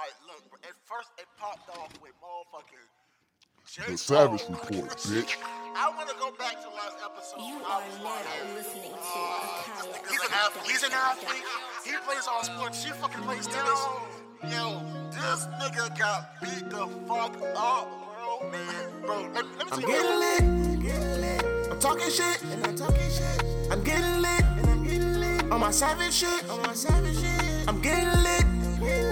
right, look. At first, it popped off with motherfucking. J. The Savage Cole. Report, bitch. I want to go back to last episode. You I are was now like, listening to uh, He's an athlete. He's an athlete. He plays all sports. She fucking plays tennis. Yo, this nigga got beat the fuck up, bro. Man, bro, let, let me I'm see getting lit, getting lit. I'm talking shit, and I'm talking shit. I'm getting lit, and I'm getting lit. On my savage shit, on my savage shit. I'm getting lit, getting lit.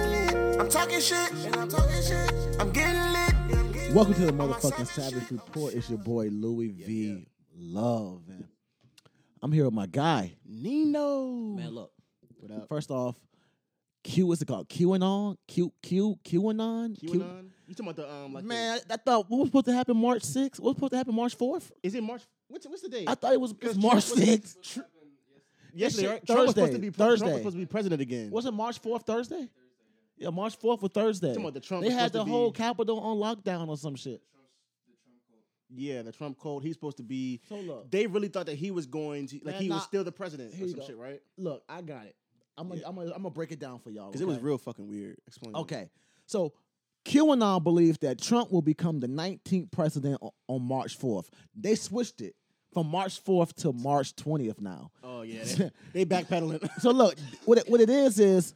I'm talking shit, and I'm talking shit. I'm getting lit. and I'm getting Welcome to the lit. On my motherfucking Savage. Report. It's your boy Louis V. Love, and I'm here with my guy Nino. Man, look. What up? First off, Q. What's it called? QAnon. Q Q QAnon. Q- QAnon? You talking about the um like the- Man, I, I thought what was supposed to happen March 6th? What was supposed to happen March 4th? is it March? What's what's the date? I thought it was, it was Trump March was- 6th. Yesterday, shit- right? Trump was supposed Thursday, to be Trump was Thursday. supposed to be president again. Was it March 4th Thursday? Yeah, March 4th was Thursday. Talking about the Trump they was had supposed the to whole be- Capitol on lockdown or some shit. Yeah, the Trump code. He's supposed to be. So look, They really thought that he was going to, like, Man, he was still the president Here or you some go. shit, right? look, I got it. I'm gonna, I'm gonna, I'm gonna break it down for y'all. Because it was okay? real fucking weird. Explain. Okay, so QAnon believes that Trump will become the 19th president on, on March 4th. They switched it from March 4th to March 20th now. Oh yeah, they, they backpedaling. So look, what it, what it is is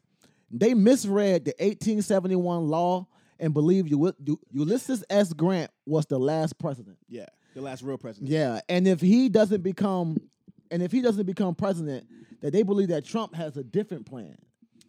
they misread the 1871 law and believe Uli- U- Ulysses S. Grant was the last president. yeah, the last real president. Yeah, and if he doesn't become, and if he doesn't become president, that they believe that Trump has a different plan.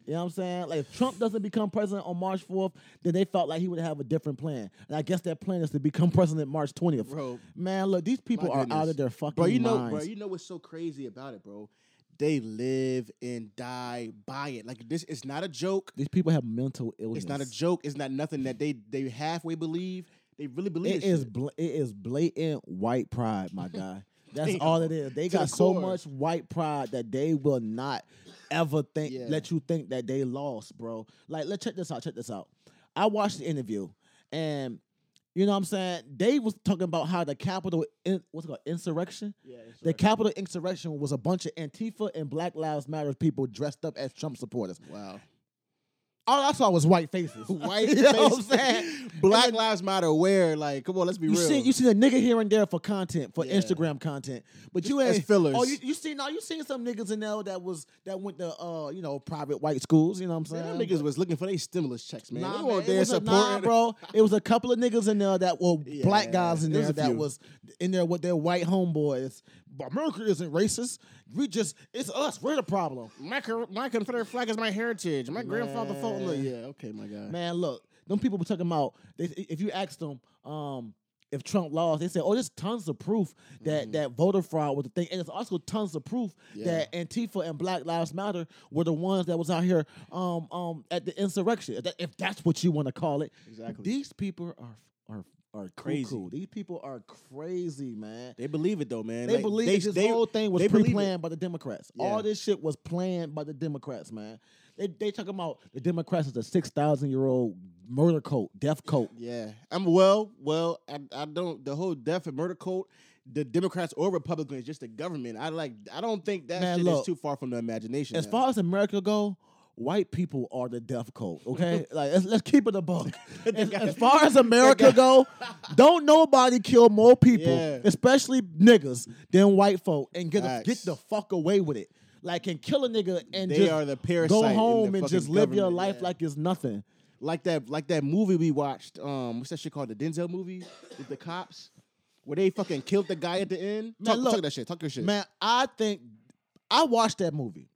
You know what I'm saying? Like if Trump doesn't become president on March 4th, then they felt like he would have a different plan. And I guess that plan is to become president March 20th. Bro, Man, look, these people are out of their fucking bro, you know, minds. bro, you know what's so crazy about it, bro? They live and die by it. Like this is not a joke. these people have mental illness. It's not a joke. It's not nothing that they they halfway believe. They really believe It is bla- it is blatant white pride, my guy. That's Damn. all it is. They To the got so core. much white pride that they will not ever think Yeah. let you think that they lost, bro. Like, let's check this out. Check this out. I watched the interview, and you know what I'm saying. They was talking about how the capital in, what's it called, insurrection. Yeah, it's The capital insurrection was a bunch of Antifa and Black Lives Matter people dressed up as Trump supporters. wow. All I saw was white faces. White you know what I'm saying? Black then- Lives Matter. Where like, come on, let's be You real. see, you see a nigga here and there for content, for Yeah. Instagram content, but you ain't fillers. Oh, you, you seen? Now you seen some niggas in there that was that went to uh you know private white schools. You know what I'm saying? niggas was looking for their stimulus checks, man. Nah, man, it was a, nah, bro. It was a couple of niggas in there that were black guys in there that few. was in there with their white homeboys. America isn't racist. We just it's us. We're the problem. My, my Confederate flag is my heritage. My grandfather fought. in the- Yeah, okay, my guy. Man, look, them people were talking about. They, if you ask them, um, if Trump lost, they said, "Oh, there's tons of proof that that voter fraud was the thing, and there's also tons of proof that Antifa and Black Lives Matter were the ones that was out here, um, um, at the insurrection. If that's what you want to call it, Exactly. These people are are are Crazy. These people are crazy, man. They believe it though, man. They Like, believe they, this they- whole thing was pre-planned by the Democrats. Yeah. All this shit was planned by the Democrats, man. They they talking about the Democrats is a six thousand year old murder cult, death cult. Yeah, I'm well. Well, I, I don't. The whole death and murder cult, the Democrats or Republicans, just the government. I like. I don't think that Man, shit look, is too far from the imagination. As now. far as America go, white people are the death cult. Okay, like let's, let's keep it a buck. as, as far as America go, don't nobody kill more people, Yeah. especially niggas, than white folk, and get a, get the fuck away with it. Like, can kill a nigga and They just are the parasite go home and just live your life yeah. like it's nothing. like that, like that movie we watched. Um, what's that shit called? The Denzel movie with the cops, where they fucking killed the guy at the end. Man, Talk, look, talk that shit. Talk your shit. Man, I think I watched that movie,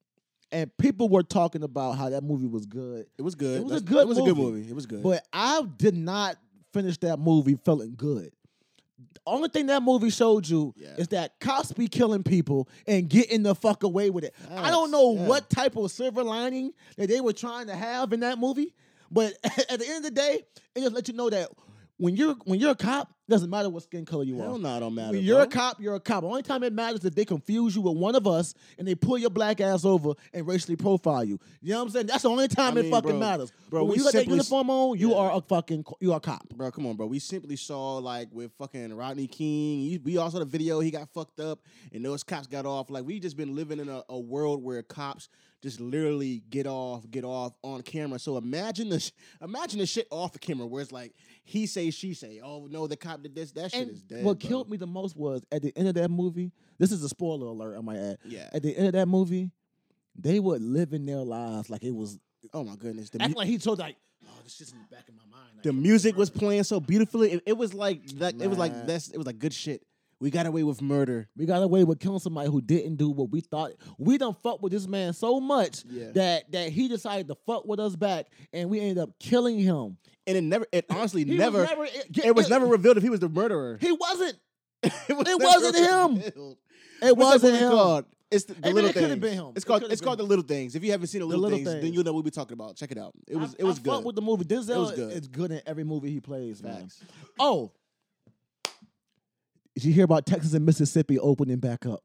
and people were talking about how that movie was good. it was good. It was a good It was a good movie. movie. It was good. But I did not finish that movie feeling good. The only thing that movie showed you Yeah. is that cops be killing people and getting the fuck away with it. I don't know yeah. what type of silver lining that they were trying to have in that movie, but at the end of the day, it just let you know that when you're when you're a cop, doesn't matter what skin color you Hell are. no, it don't matter. When you're a cop, you're a cop. The only time it matters is if they confuse you with one of us and they pull your black ass over and racially profile you. You know what I'm saying? That's the only time I it mean, fucking bro, matters. bro, when you got that uniform on, you yeah. are a fucking you are a cop. Bro, come on, bro. We simply saw like with fucking Rodney King. We all saw the video. He got fucked up, and those cops got off. Like we just been living in a, a world where cops just literally get off, get off on camera. So imagine the sh- imagine the shit off the camera where it's like he say, she say. Oh no, the cop did this. That shit And is dead. what bro. killed me the most was at the end of that movie. This is a spoiler alert, I might add. Yeah. At the end of that movie, they were living their lives like it was Oh my goodness. The, acting mu- like he told like, oh, this shit's in the back of my mind. I the music was playing so beautifully. It, it was like that. It was like that's. It was like good shit. We got away with murder. We got away with killing somebody who didn't do what we thought. We done fuck with this man so much Yeah. that that he decided to fuck with us back, and we ended up killing him. And it never. It honestly never. never- it- it was it- never revealed if he was the murderer. He wasn't. it was it wasn't him. It What's wasn't him. Called? It's the, the little it things. been him. It's called. could've It's called been the little things. If you haven't seen the little, Little things, then you'll know what we're talking about. Check it out. It was. I- it was I good. With the movie. Denzel was good. is good in every movie he plays, man. Oh, did you hear about Texas and Mississippi opening back up?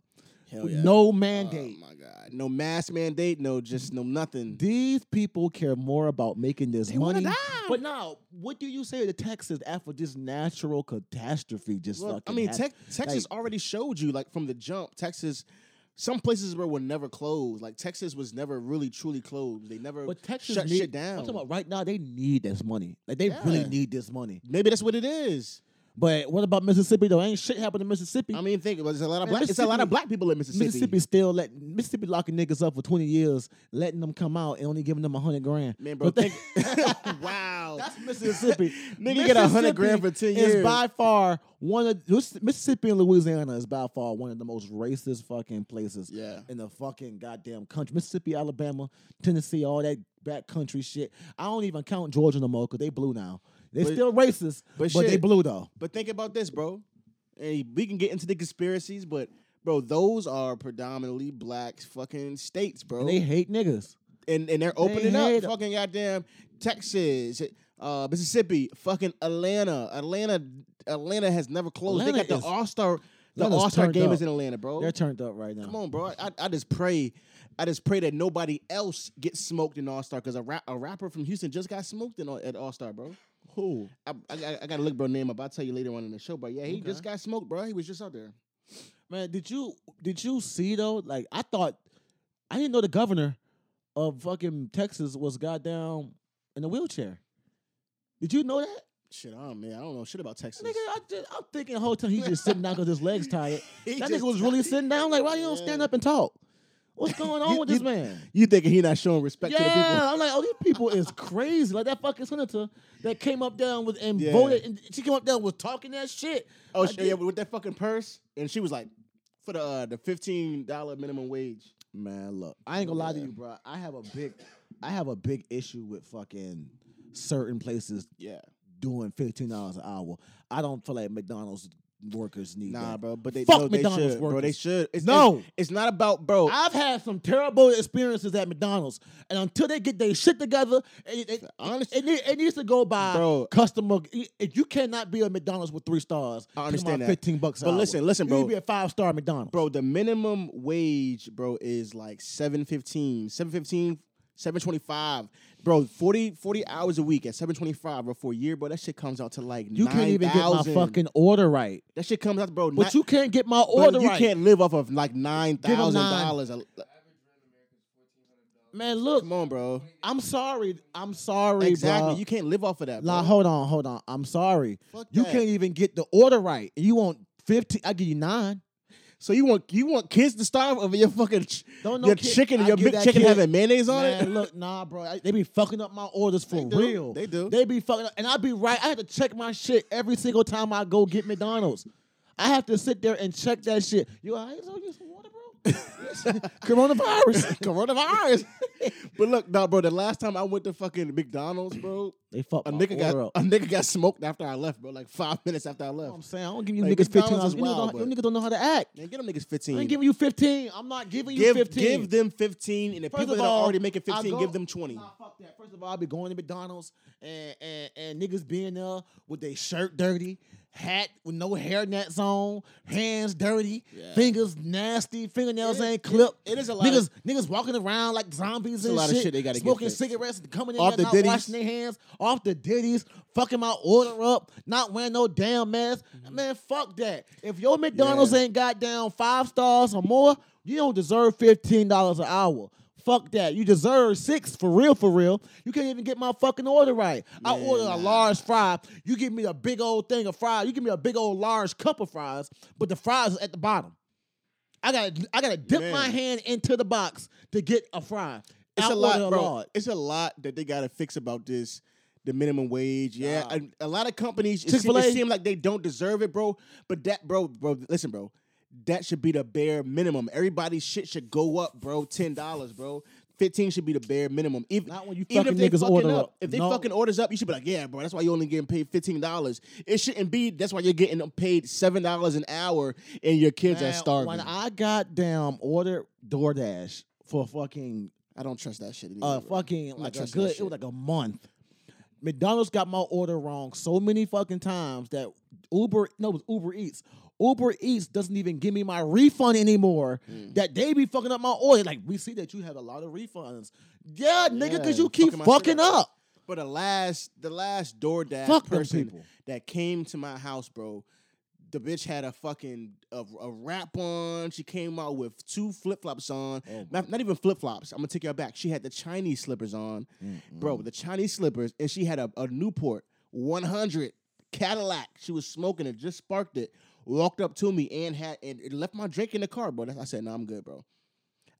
Hell yeah. No Oh mandate. my god. No mask mandate. No, just no nothing. These people care more about making this They money. die. But now, what do you say to Texas after this natural catastrophe just Look, I mean? Tex Texas Like- already showed you, like from the jump, Texas. Some places were, were never closed. Like Texas was never really truly closed. They never But Texas shut need, shit down. I'm talking about right now. They need this money. Like they really need this money. Maybe that's what it is. But what about Mississippi though? Ain't shit happened in Mississippi. I mean, think about it. There's a lot of black. It's a lot of black people in Mississippi. Mississippi still let Mississippi locking niggas up for 20 years, letting them come out and only giving them a hundred grand. Man, bro, But think, wow. That's Mississippi. Nigga get a hundred grand for 10 Is years. by far one of Mississippi and Louisiana is by far one of the most racist fucking places Yeah. in the fucking goddamn country. Mississippi, Alabama, Tennessee, all that back country shit. I don't even count Georgia no more because they blue now. They But- still racist, but but, they blue though. But think about this, bro. Hey, we can get into the conspiracies, but bro, those are predominantly black fucking states, bro. And they hate niggas. and and they're opening hate up fucking goddamn Texas, uh, Mississippi, fucking Atlanta. Atlanta, Atlanta has never closed. Atlanta they got the All Star. The All Star game up. is in Atlanta, bro. They're turned up right now. Come on, bro. I, I just pray. I just pray that nobody else gets smoked in All Star because a, rap, a rapper from Houston just got smoked in, uh, at All Star, bro. Who? I, I, got- I gotta look bro name up. I'll tell you later on in the show. But yeah, he Okay. just got smoked, bro. He was just out there. Man, did you did you see though? Like I thought I didn't know the governor of fucking Texas was goddamn in a wheelchair. Did you know that? Shit, oh man, I don't know shit about Texas. Nigga, I just, I'm thinking the whole time he's just sitting down because his legs tired. That nigga was really sitting down. Like, why you don't stand up and talk? What's going on You- with you- this man? You thinking he not showing respect to the people? Yeah, I'm like, oh, these people is crazy. Like that fucking senator that came up down with and Yeah. voted, and she came up down was talking that shit. Oh, Like, yeah, with that fucking purse, and she was like, for the uh, the fifteen dollar minimum wage. Man, look, I ain't gonna lie to you, bro. I have a big, I have a big issue with fucking certain places Yeah, doing fifteen dollars an hour. I don't feel like McDonald's workers need nah, that. bro. But they Fuck no, they McDonald's should, bro. They should. It's, No. it's, it's not about, bro. I've had some terrible experiences at McDonald's, and until they get their shit together, it, it, Honest- it, it needs to go by Bro. customer. If you cannot be a McDonald's with three stars, I understand that. Fifteen bucks. But hour. listen, listen, You bro. need to be a five star McDonald's, bro, the minimum wage, bro, is like 715, 715, 725. Bro, 40, 40 hours a week at 725, bro, for a year, bro, that shit comes out to like You can't even get my fucking order right. That shit comes out, bro. But not- you can't get my bro, order you right. can't live off of like nine Give 'em thousand nine. dollars. Man, look, Come on, bro. I'm sorry. I'm sorry, Exactly. bro. You can't live off of that. Nah, hold on, hold on. I'm sorry. Fuck you that. can't even get the order right. You want 15, I give you nine. So you want you want kids to starve over your fucking ch- Don't know your kid- chicken, I your big that chicken kid- having mayonnaise on Man, it? look, nah, bro. I- They be fucking up my orders for do. real. They do. They be fucking up. And I be right. I have to check my shit every single time I go get McDonald's. I have to sit there and check that shit. You all right? So you some water, bro? Coronavirus. Coronavirus. but look, nah, bro. The last time I went to fucking McDonald's, bro, They fucked a nigga got up. a nigga got smoked after I left, bro. Like five minutes after I You know I'm saying I don't give you Like, niggas fifteen McDonald's dollars. is You niggas, wild, don't- you but- niggas don't know how to act. Man, get them niggas fifteen. I ain't giving you fifteen. I'm not giving you fifteen. give them fifteen, and the First people that are already making fifteen, go- give them twenty. Nah, fuck that. First of all, I'll be going to McDonald's and and, and niggas being there with their shirt dirty, hat with no hair nets on, hands dirty, Yeah. fingers nasty, fingernails It- ain't it- clipped. it is a lot Niggas of- niggas walking around like zombies It's a and lot of shit. shit they gotta get smoking fixed. cigarettes, coming in Off there, the not ditties. washing their hands, off the ditties, fucking my order up, not wearing no damn mask. Man, fuck that. If your McDonald's Mm-hmm. Yeah. ain't got down five stars or more, you don't deserve fifteen dollars an hour. Fuck that. You deserve six for real, for real. You can't even get my fucking order right. I Man, order a large fry. You give me a big old thing of fries. You give me a big old large cup of fries, but the fries is at the bottom. I gotta I gotta dip my hand into the box to get a fry. It's I a lot, bro. It's a lot that they gotta fix about this. The minimum wage, yeah. Nah. A, a lot of companies, it seem, Chick-fil-A? it seem like they don't deserve it, bro. But that, bro, bro, listen, bro. That should be the bare minimum. Everybody's shit should go up, bro. Ten dollars, bro. Fifteen should be the bare minimum. Even, Not when you even if they niggas fucking order up, up. if they No. fucking orders up, you should be like, yeah, bro. That's why you only getting paid fifteen dollars. It shouldn't be. That's why you're getting paid seven dollars an hour, and your kids are starving. When I got damn ordered DoorDash for fucking I don't trust that shit. Anymore, uh bro. fucking like a good it was like a month. McDonald's got my order wrong so many fucking times that Uber no it was Uber Eats. Uber Eats doesn't even give me my refund anymore. Mm. That they be fucking up my order. Like we see that you have a lot of refunds. Yeah, nigga, because you keep fucking fucking up. But the last, the last DoorDash Fuck person that came to my house, bro, the bitch had a fucking a, a wrap on. She came out with two flip flops on. Oh, not, not even flip flops. I'm gonna take y'all back. She had the Chinese slippers on, bro. The Chinese slippers, and she had a, a Newport 100 Cadillac. She was smoking it, just sparked it. Walked up to me and had and it left my drink in the car, bro. I said, "No, I'm good, bro."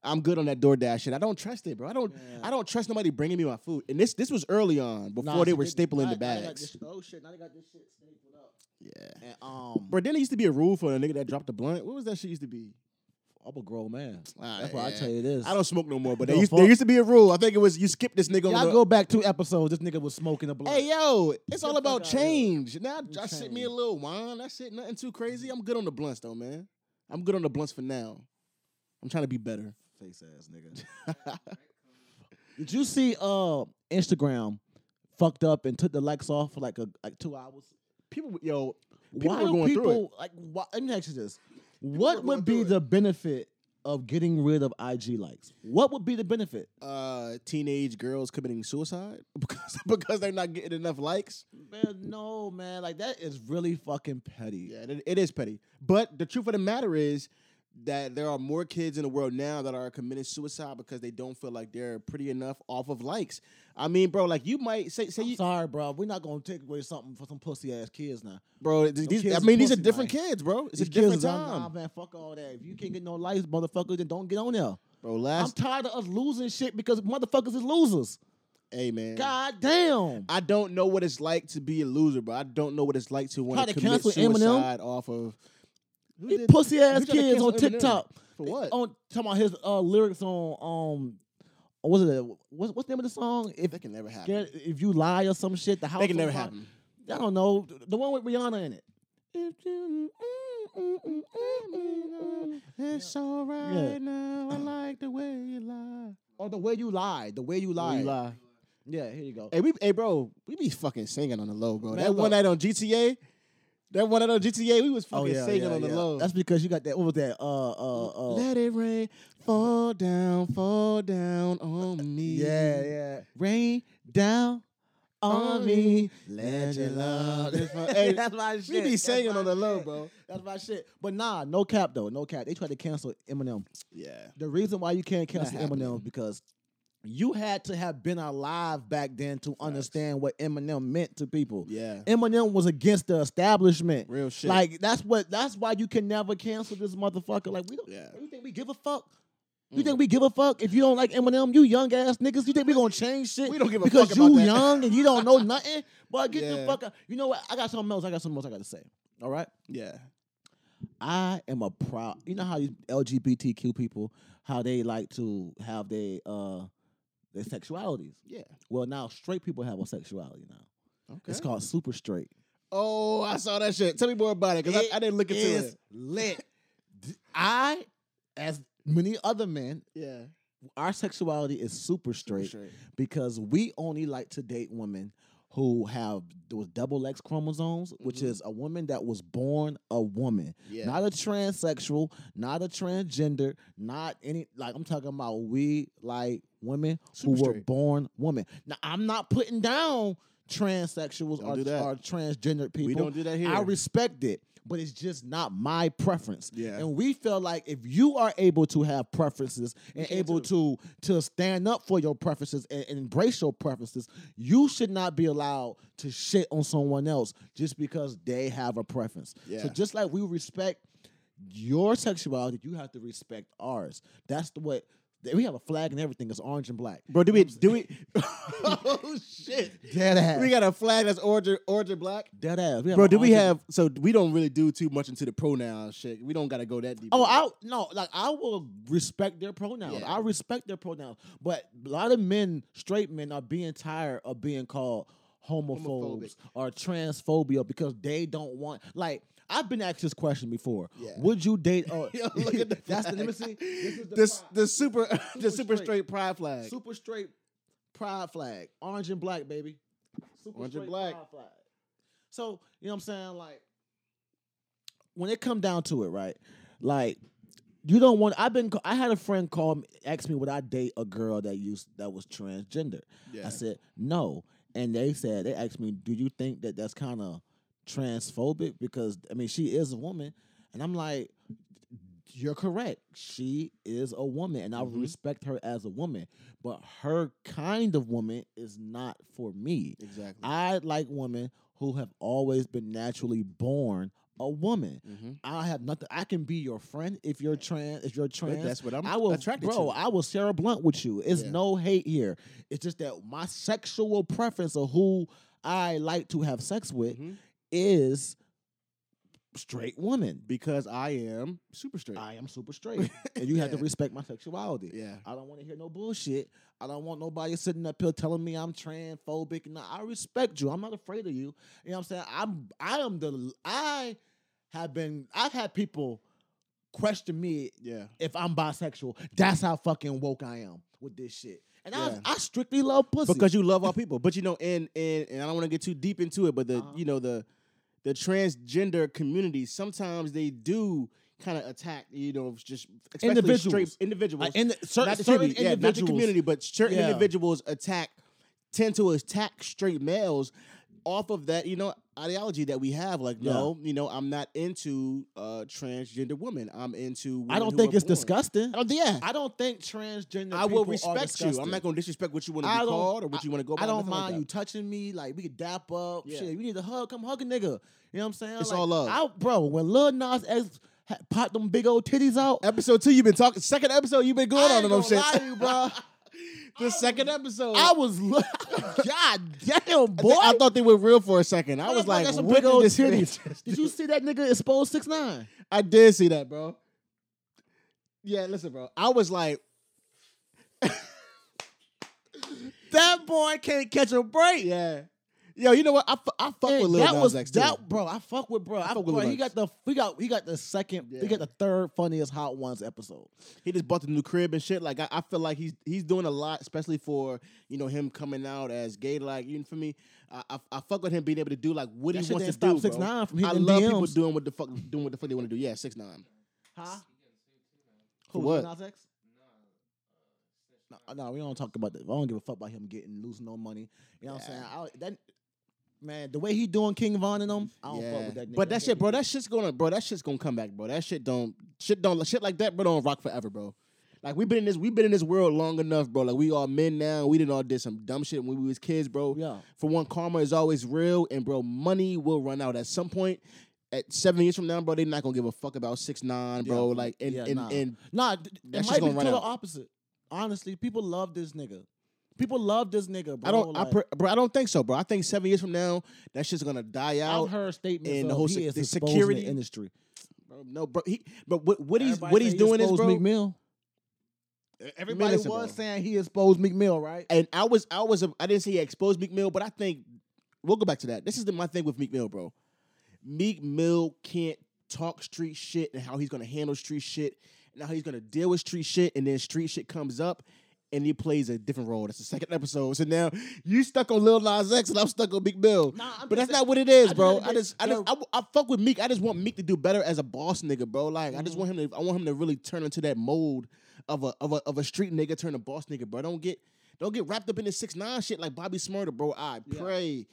I'm good on that DoorDash shit. I don't trust it, bro. I don't. I don't trust nobody bringing me my food. And this this was early on before Nah, they were stapling now- the now they got bags. this- oh shit! Now they got this shit stapled up. Yeah. And um, Bro, then it used to be a rule for a nigga that dropped the blunt. What was that shit used to be? I'm a grown man. Ah, That's why I yeah. tell you this. I don't smoke no more, but The there used, fuck? there used to be a rule. I think it was you skip this nigga on Y'all the, go back two episodes. This nigga was smoking a blunt. Hey yo, it's the all fuck about outta here. change. Now I sit me a change. little wine. That's it. Nothing too crazy. I'm good on the blunts though, man. I'm good on the blunts for now. I'm trying to be better. Face ass nigga. Did you see uh Instagram fucked up and took the likes off for like a like two hours? People, yo, people why were do going people through it. like? Why, let me ask you this: What would be the benefit of getting rid of IG likes? What would be the benefit? Uh, teenage girls committing suicide because because they're not getting enough likes. Man, no, man. Like that is really fucking petty. Yeah, it, it is petty. But the truth of the matter is that there are more kids in the world now that are committing suicide because they don't feel like they're pretty enough off of likes. I mean, bro, like you might say say I'm you, sorry, bro. We're not gonna take away something for some pussy ass kids now. bro. These, kids I mean, these are different kids, bro. It's These a different time, Nah, man, fuck all that. If you can't get no likes, motherfuckers, then don't get on there. bro. I'm tired of us losing shit because motherfuckers is losers. hey man, God damn. I don't know what it's like to be a loser, bro. I don't know what it's like to want Try to to commit cancel Eminem? suicide off of. Who These did- pussy ass who tried to kids on Eminem? TikTok. For what? On talking about his uh, lyrics on um was it? What's, what's the name of the song? If that can never happen. if you lie or some shit, the house. That can never fire. happen. I don't know. The one with Rihanna in it. If you- It's all right Yeah. now. I like the way you lie. Or the way you lie. The way you lie. You lie. Yeah, here you go. Hey, we, hey, bro, we be fucking singing on the low, bro. Man, that one night on GTA, that one night on GTA, we was Oh fucking yeah, singing yeah, on the yeah. low. That's because you got that. What was that? Uh, uh, uh. Let it rain, fall down, fall down on me. Yeah, yeah. Rain down on me. Let your love. That's my- hey, that's my shit. We be singing on the low, shit. bro. That's my shit. But nah, no cap though. No cap. They tried to cancel Eminem. Yeah. The reason why you can't cancel. Eminem is because you had to have been alive back then to understand what Eminem meant to people. Yeah. Eminem was against the establishment. Real shit. Like that's what that's why you can never cancel this motherfucker. Like we don't Yeah. you think we give a fuck? You think we give a fuck if you don't like Eminem? You young ass niggas. You think we gonna change shit? We don't give a because fuck you young and you don't know nothing. But get the fuck out. You know what? I got something else. I got something else I got to say. All right. Yeah. I am a proud. You know how these LGBTQ people, how they like to have their uh their sexualities. Yeah. Well, now straight people have a sexuality now. Okay. It's called super straight. Oh, I saw that shit. Tell me more about it, because I, I didn't look into it. lit. I, as many other men, Yeah. our sexuality is super straight, straight. because we only like to date women who have those double X chromosomes, which Mhm. is a woman that was born a woman, Yeah. not a transsexual, not a transgender, not any like I'm talking about we like women Super who were born women. Now I'm not putting down transsexuals Don't or, do or transgender people. We don't do that here. I respect it, but it's just not my preference. Yeah. And we feel like if you are able to have preferences and able to to stand up for your preferences and, and embrace your preferences, you should not be allowed to shit on someone else just because they have a preference. Yeah. So just like we respect your sexuality, you have to respect ours. That's the way. We have a flag and everything. It's orange and black. Bro, do we do we? oh shit! Dead ass. We got a flag that's orange, orange and black. dead ass. Bro, do we have? So we don't really do too much into the pronoun shit. We don't got to go that deep. Oh. I no, like I will respect their pronouns. Yeah. I respect their pronouns, but a lot of men, straight men, are being tired of being called homophobes Homophobic. or transphobia because they don't want. Like I've been asked this question before. Yeah. Would you date? Uh, Yo, look at the that's the let me see. This is the this pride. the super the super straight. straight pride flag. super straight pride flag, orange and black, baby. Super Orange and black. pride flag. So you know what I'm saying? Like when it come down to it, right? Like you don't want. I've been. I had a friend call me, ask me would I date a girl that used that was transgender. Yeah. I said no, and they said they asked me, do you think that that's kind of transphobic? Because I mean, she is a woman, and I'm like. You're correct. She is a woman, and I Mhm. respect her as a woman. But her kind of woman is not for me. Exactly. I like women who have always been naturally born a woman. mm-hmm. I have nothing. I can be your friend if you're trans. If you're trans, that's what I'm I will, attracted bro. to. I will share a blunt with you. It's Yeah. no hate here. It's just that my sexual preference of who I like to have sex with Mhm. Is straight woman. Because I am super straight. I am super straight, and you have to respect my sexuality. yeah. I don't want to hear no bullshit. I don't want nobody sitting up here telling me I'm transphobic. No, I respect you. I'm not afraid of you. You know what I'm saying? I'm I am the I have been I've had people question me Yeah. if I'm bisexual. That's how fucking woke I am with this shit. And Yeah. I I strictly love pussy. Because you love all people. But you know, and and and I don't want to get too deep into it, but the Uh-huh. you know the the transgender community sometimes they do kind of attack you know just especially Individuals. straight individuals. Uh, in the, certain, not the certain community, yeah, not the community, but certain Yeah. individuals attack tend to attack straight males off of that, you know, ideology that we have. Like, Yeah. no, you know, I'm not into uh transgender women. I'm into. I don't who think are it's born. disgusting. I don't. Yeah, I don't think transgender. I will people are respect you. I'm not going to disrespect what you want to be called or what you want to go by. I don't nothing like mind that. you touching me. Like we could dap up. Yeah. Shit, we need a hug. Come hug a nigga. You know what I'm saying? It's Like, all love. I, bro, when Lil Nas X ha- popped them big old titties out, Episode two, you've been talking. Second episode, you've been going I on ain't and them gonna shit. lie you, bro. the second episode, I was, lo- God damn, boy. I thought they were real for a second. I was like, what did this. Did you see that nigga expose six nine? I did see that, bro. Yeah, listen, bro. I was like, That boy can't catch a break. yeah, yo, you know what? I, I fuck And with Lil that Nas was X too. that, bro. I fuck with bro. I, fuck with bro Lil he Nas. got the he got he got the second he Yeah. got the third funniest hot ones episode. He just bought the new crib and shit. Like I, I feel like he's he's doing a lot, especially for you know him coming out as gay. Like even for me, I, I, I fuck with him being able to do like what That he shit wants to didn't do. stop bro. 6ix9ine from I hitting love DMs. people doing what the fuck doing what the fuck they want to do. Yeah, six nine. Huh? For Who, what? Nas X? No, no, we don't talk about that. I don't give a fuck about him getting losing no money. You know what I'm saying? I, that man, the way he doing King Von and them, I don't fuck with that. Nigga. But that shit, bro, that shit's gonna, bro, that shit's gonna come back, bro. That shit don't, shit don't, shit like that, bro, don't rock forever, bro. Like we've been in this, we've been in this world long enough, bro. Like we all men now. We didn't all did some dumb shit when we was kids, bro. Yeah. For one, karma is always real, and bro, money will run out at some point. At seven years from now, bro, they're not gonna give a fuck about six nine, bro. Yeah, like and yeah, and, nah. and Nah, That it shit's might be total opposite. Honestly, people love this nigga. People love this nigga, bro. I don't, I Like, per, bro, I don't think so, bro. I think seven years from now, that shit's gonna die out. I've heard statements of the whole se- the security- the industry. Bro, no, bro. He, but what, what he's what he's he doing is, bro. Meek Mill. Everybody listen, was bro. saying he exposed Meek Mill, right? and I was I was I didn't say he exposed Meek Mill, but I think we'll go back to that. This is the, my thing with Meek Mill, bro. Meek Mill can't talk street shit and how he's gonna handle street shit and how he's gonna deal with street shit, and then street shit comes up. And he plays a different role. That's the second episode. So now you stuck on Lil Nas X, and I'm stuck on Meek Mill. Nah, but that's not what it is, I bro. just I just, I just, I, I fuck with Meek. I just want Meek to do better as a boss nigga, bro. Like, I just mm-hmm. want him to, I want him to really turn into that mold of a, of a, of a street nigga, turn a boss nigga, bro. Don't get, don't get wrapped up in this six nine shit like Bobby Shmurda, bro. I Yeah. pray,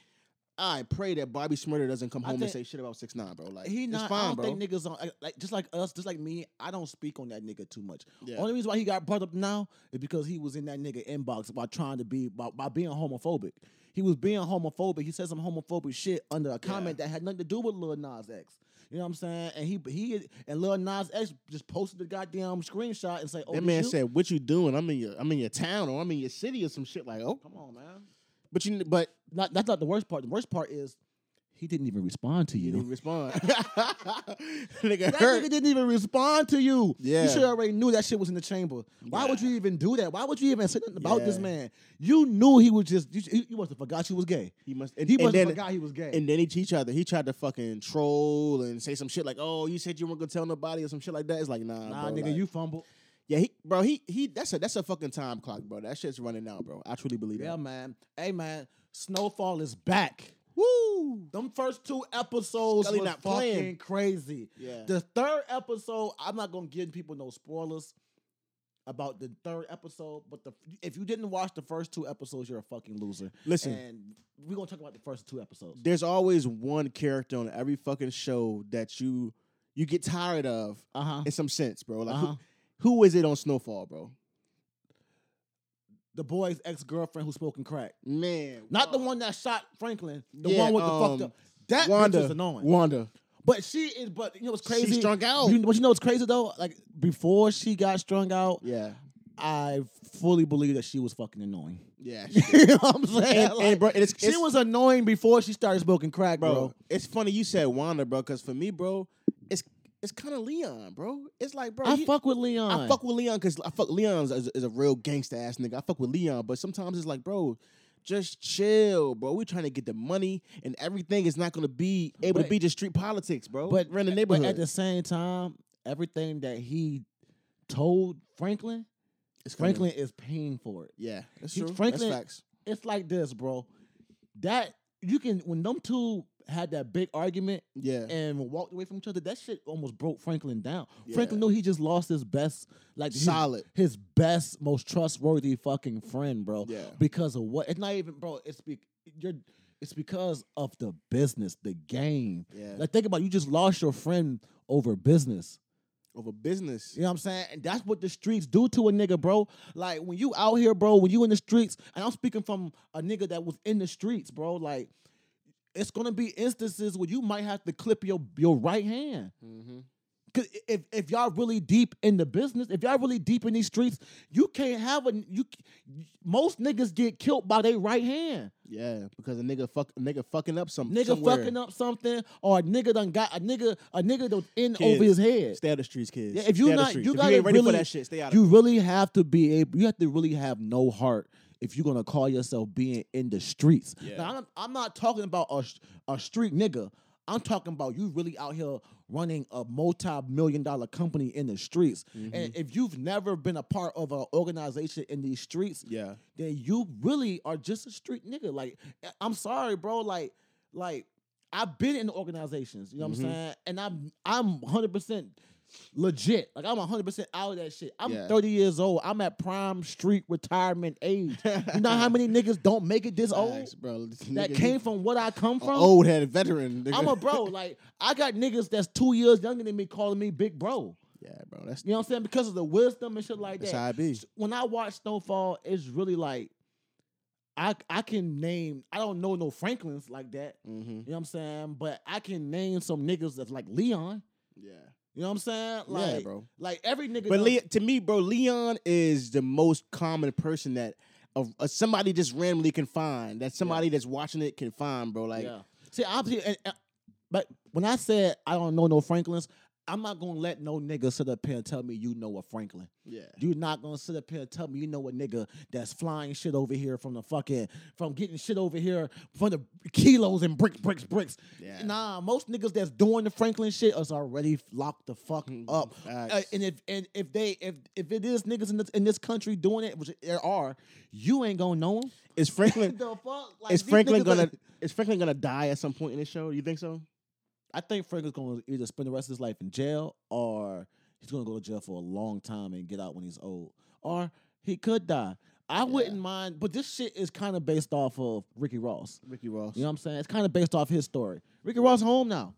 I pray that Bobby Shmurda doesn't come I home and think- say shit about six nine, bro. Like he it's not. fine, I don't bro. think niggas on like- like just like us, just like me. I don't speak on that nigga too much. Yeah. Only reason why he got brought up now is because he was in that nigga inbox by trying to be by, by being homophobic. He was being homophobic. He said some homophobic shit under a comment that had nothing to do with Lil Nas X. You know what I'm saying? And he he and Lil Nas X just posted the goddamn screenshot and say, "Oh, that this man you?" said, "What you doing? I'm in your, I'm in your town, or I'm in your city, or some shit like." Oh, "Come on, man." But you, but Not, that's not the worst part. The worst part is he didn't even respond to you. he didn't respond. nigga That hurt. nigga didn't even respond to you. Yeah. You should already knew that shit was in the chamber. Why would you even do that? Why would you even say nothing about this man? You knew he was just, you, you must have forgot you was gay. He must. And, He must have then, forgot he was gay. And then he, he tried to he tried to fucking troll and say some shit like, "Oh, you said you weren't gonna tell nobody" or some shit like that. It's like, nah, nah, bro, nigga, like- you fumbled. Yeah, he, bro, he, he, that's a that's a fucking time clock, bro. That shit's running out, bro. I truly believe it. Yeah, that. man. Hey, man, Snowfall is back. Woo! Them first two episodes Scully was not fucking playing. crazy. Yeah. The third episode, I'm not gonna give people no spoilers about the third episode, but the if you didn't watch the first two episodes, you're a fucking loser. Listen. and we're gonna talk about the first two episodes. There's always one character on every fucking show that you you get tired of Uh huh. in some sense, bro. Like, Uh-huh. Who, is it on Snowfall, bro? The boy's ex girlfriend who's smoking crack, Man, not the one that shot Franklin, the Yeah, one with the um, fucked up. That Wanda. bitch is annoying. Wanda. But she is. But you know what's crazy? She's strung out. You, but you know what's crazy though? Like before she got strung out, Yeah, I fully believe that she was fucking annoying. yeah. you know what I'm saying? and, Like, and bro, it's, she it's- was annoying before she started smoking crack, bro, bro. It's funny you said Wanda, bro, because for me, bro, it's kind of Leon, bro. It's like, bro, I he- fuck with Leon. I fuck with Leon because I fuck Leon is, is a real gangster ass nigga. I fuck with Leon, but sometimes it's like, bro, just chill, bro. We're trying to get the money, and everything is not gonna be able But- to be just street politics, bro. but run the but neighborhood. at the same time, everything that he told Franklin, It's. Franklin is paying for it. yeah, that's He- true. Franklin- that's facts. It's like this, bro. That you can when them two had that big argument Yeah, and walked away from each other, that shit almost broke Franklin down. Yeah. Franklin knew he just lost his best, like his, Solid. his best, most trustworthy fucking friend, bro. Yeah. Because of what? It's not even, bro. It's be, you're. It's because of the business, the game. Yeah. Like think about it, you just lost your friend over business. over business. You know what I'm saying? And that's what the streets do to a nigga, bro. Like when you out here, bro, when you in the streets, and I'm speaking from a nigga that was in the streets, bro. Like it's gonna be instances where you might have to clip your your right hand. Mm-hmm. Cause if if y'all really deep in the business, if y'all really deep in these streets, you can't have a you. Most niggas get killed by their right hand. Yeah, because a nigga fuck a nigga fucking up some Nigga somewhere. fucking up something, or a nigga done got a nigga a nigga that's in Kids, over his head. Stay out of the streets, kids. Yeah, if you're the not, you if gotta you ain't ready really, for that shit. Stay out You really have to be able. You have to really have no heart if you're gonna call yourself being in the streets. Yeah. Now, I'm, I'm not talking about a, a street nigga. I'm talking about you really out here running a multi-million dollar company in the streets. Mm-hmm. And if you've never been a part of an organization in these streets, Yeah. then you really are just a street nigga. Like, I'm sorry, bro. Like, like I've been in organizations, you know what Mhm. I'm saying? And I'm I'm 100 percent legit. Like I'm 100 percent out of that shit. I'm Yeah. 30 years old. I'm at prime street retirement age. you know how many niggas don't make it this old? Facts, bro. This That came from what I come from. old head veteran. nigga. I'm a bro. Like I got niggas that's two years younger than me calling me big bro. yeah, bro. That's You know what I'm saying? Because of the wisdom and shit like that how I be. when I watch Snowfall, it's really like I I can name I don't know no Franklins like that. Mm-hmm. You know what I'm saying? But I can name some niggas that's like Leon. Yeah. You know what I'm saying? Yeah, Like, bro. Like every nigga. But Le- to me, bro, Leon is the most common person that of uh, somebody just randomly can find. That somebody that's watching it can find, bro. Like, yeah. See, obviously, and, and- but when I said I don't know no Franklins, I'm not gonna let no nigga sit up here and tell me you know a Franklin. yeah, You're not gonna sit up here and tell me you know a nigga that's flying shit over here from the fucking from getting shit over here from the kilos and bricks, bricks, bricks. Yeah. Nah, most niggas that's doing the Franklin shit is already locked the fuck up. Uh, and if and if they if if it is niggas in this in this country doing it, which there are, you ain't gonna know them. is Franklin the fuck? Like, is Franklin gonna are- is Franklin gonna die at some point in this show? You think so? I think Franklin's gonna either spend the rest of his life in jail or he's gonna go to jail for a long time and get out when he's old. Or he could die. I wouldn't mind, but this shit is kind of based off of Ricky Ross. Ricky Ross. You know what I'm saying? It's kind of based off his story. Ricky Ross home now,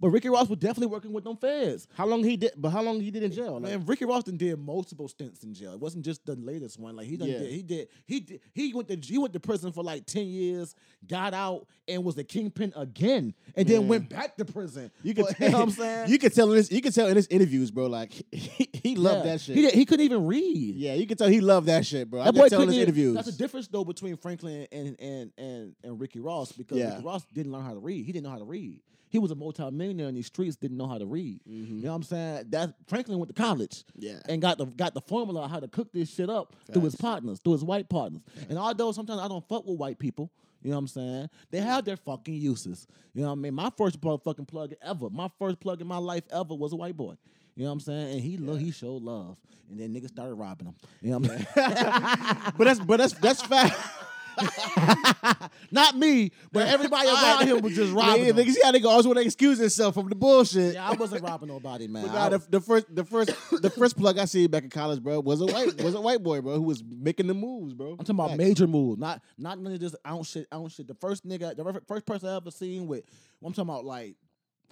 but Ricky Ross was definitely working with them feds. How long he did? But how long he did in jail? Like, Man, Ricky Ross did multiple stints in jail. It wasn't just the latest one. Like he done Yeah. did, he did, he did, he went to he went to prison for like ten years, got out, and was the kingpin again, and then Man. went back to prison. you can But, you know what I'm saying? You can tell in his. You can tell in his interviews, bro. Like he, he loved Yeah. that shit. He did, he couldn't even read. yeah, you can tell he loved that shit, bro. I That can boy tell in his even- interviews. That's the difference though between Franklin and and and and Ricky Ross because Yeah. Ricky Ross didn't learn how to read. He didn't know how to read. He was a multimillionaire in these streets, didn't know how to read. You know what I'm saying? That Franklin went to college. Mm-hmm. Yeah. And got the got the formula how to cook this shit up through his partners, through his white partners. And although sometimes I don't fuck with white people, you know what I'm saying? They have their fucking uses. You know what I mean? My first fucking plug ever, my first plug in my life ever was a white boy. You know what I'm saying? And he lo- he showed love. And then niggas started robbing him. You know what I'm saying? but that's but that's that's fact. Not me, but everybody around him was just robbing. Yeah, him. niggas, yeah, nigga always want to excuse himself from the bullshit. Yeah, I wasn't robbing nobody, man. But nah, the, the first, the first, the first plug I see back in college, bro, was a white, was a white boy, bro, who was making the moves, bro. I'm talking about major moves, not not none of this ounce shit, ounce shit. The first nigga, the first person I ever seen with, I'm talking about like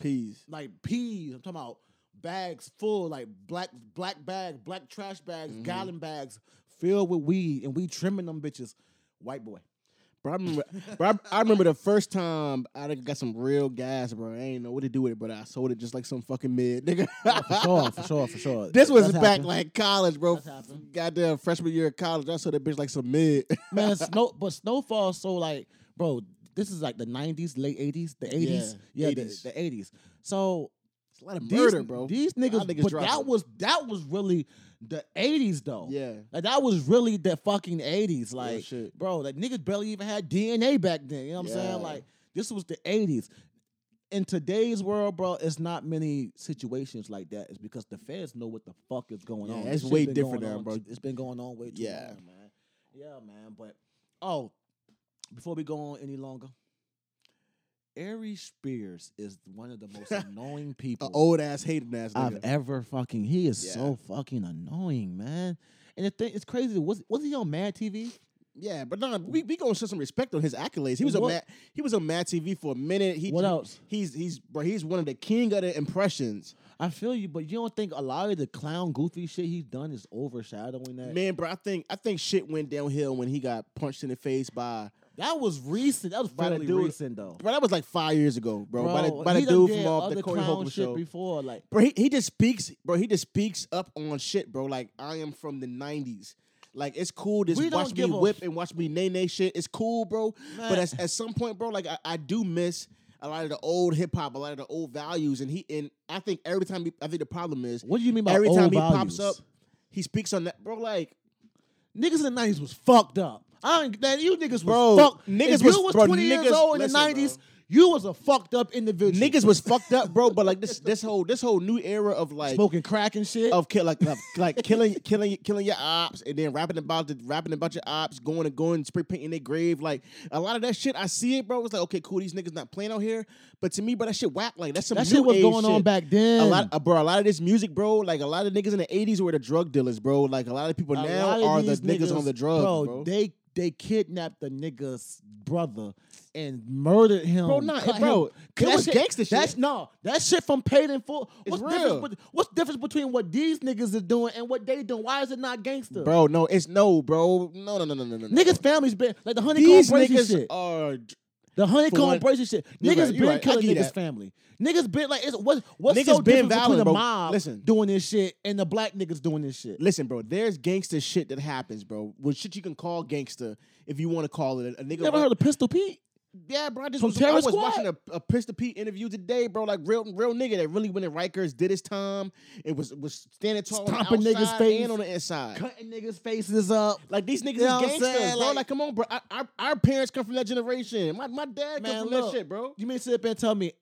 peas. like peas. I'm talking about bags full, like black black bag, black trash bags, Mm-hmm. gallon bags filled with weed, and we trimming them bitches. White boy. Bro, I remember, bro, I, I remember the first time I got some real gas, bro. I ain't know what to do with it, but I sold it just like some fucking mid, nigga. Oh, for sure, for sure, for sure. This was That's back happened. like college, bro. That's. Goddamn freshman year of college. I sold that bitch like some mid. man. Snow, but Snowfall. So like, bro, this is like the '90s, late '80s, the '80s, Yeah, yeah, the, the '80s. So It's a lot of these, murder, bro. These niggas, niggas but that was that was really the '80s though. Yeah. like that was really the fucking '80s. Like, shit. bro, like niggas barely even had DNA back then. You know what I'm Yeah. saying? Like, this was the '80s. In today's world, bro, it's not many situations like that. It's because the feds know what the fuck is going Yeah, on. it's way different now, bro. It's been going on way too Yeah. long, man. Yeah, man. But oh, before we go on any longer, Ari Spears is one of the most annoying people An old ass, hated ass I've ever fucking. He is Yeah. so fucking annoying, man. And the thing, it's crazy. Was was he on Mad TV? Yeah, but no, we we gonna show some respect on his accolades. He was What- on Mad, he was on Mad TV for a minute. He What else? He's he's bro. He's one of the king of the impressions. I feel you, but you don't think a lot of the clown goofy shit he's done is overshadowing that? Man, bro, I think I think shit went downhill when he got punched in the face by. That was recent. That was By the dude- recent though. Bro, that was like five years ago, bro. by uh, the, by the dude from off the Corey Holcomb show. before. Like, Bro, he, he just speaks, bro. He just speaks up on shit, bro. Like I am from the '90s. Like it's cool. Just We watch me whip f- and watch me nay nay shit. It's cool, bro. Man. But at, at some point, bro, like I, I do miss a lot of the old hip hop, a lot of the old values, and he and I think every time he, I think the problem is what do you mean by every time he values? pops up, he speaks on that, bro. Like Niggas in the nineties was fucked up. I ain't, man, you niggas bro, was fucked. niggas if was- you was bro, twenty years niggas- old in listen, the nineties, bro. you was a fucked up individual. niggas was fucked up, bro. But like this this whole this whole new era of like smoking crack and shit. of kill like of, like killing killing killing your ops and then rapping about the rapping about your ops, going and going spray painting their grave. Like a lot of that shit, I see it, bro. It's like okay, cool, these niggas not playing out here. But to me, bro, that shit whack. Like that's some that shit was going on back then. A lot, uh, bro. A lot of this music, bro. Like a lot of niggas in the '80s were the drug dealers, bro. Like a lot of people A now of are the these niggas, on the drugs, bro. They they kidnapped the nigga's brother and murdered him. Bro, nah, bro, him- that's that gangster shit. That's no, that shit from paid in full. What's the real. difference? bet- What's the difference between what these niggas are doing and what they doing? Why is it not gangster? Bro, no, it's no, bro. No, no, no, no, no, no. Niggas' families been like the honeycomb these niggas shit. are The honeycomb one- brazy shit. Niggas right, been right. Killing niggas' that. family. Niggas been like, it's, what, what's Niggas so been different between the bro. mob Listen. doing this shit and the black niggas doing this shit? Listen, bro, there's gangster shit that happens, bro. With shit you can call gangster if you want to call it. A, a nigga. You ever heard of Pistol Pete? Yeah, bro. I just From was, I was Squad? watching a, a Pistol Pete interview today, bro. Like real, real nigga that really went in Rikers, did his time. It was was standing tall Stomping niggas' face. and on the inside. Cutting niggas' faces up. Like these niggas You know is gangsters, saying? bro. Like- Like, come on, bro. Our, our, our parents come from that generation. My my dad Man, come from look, that shit, bro. You mean sit up and tell me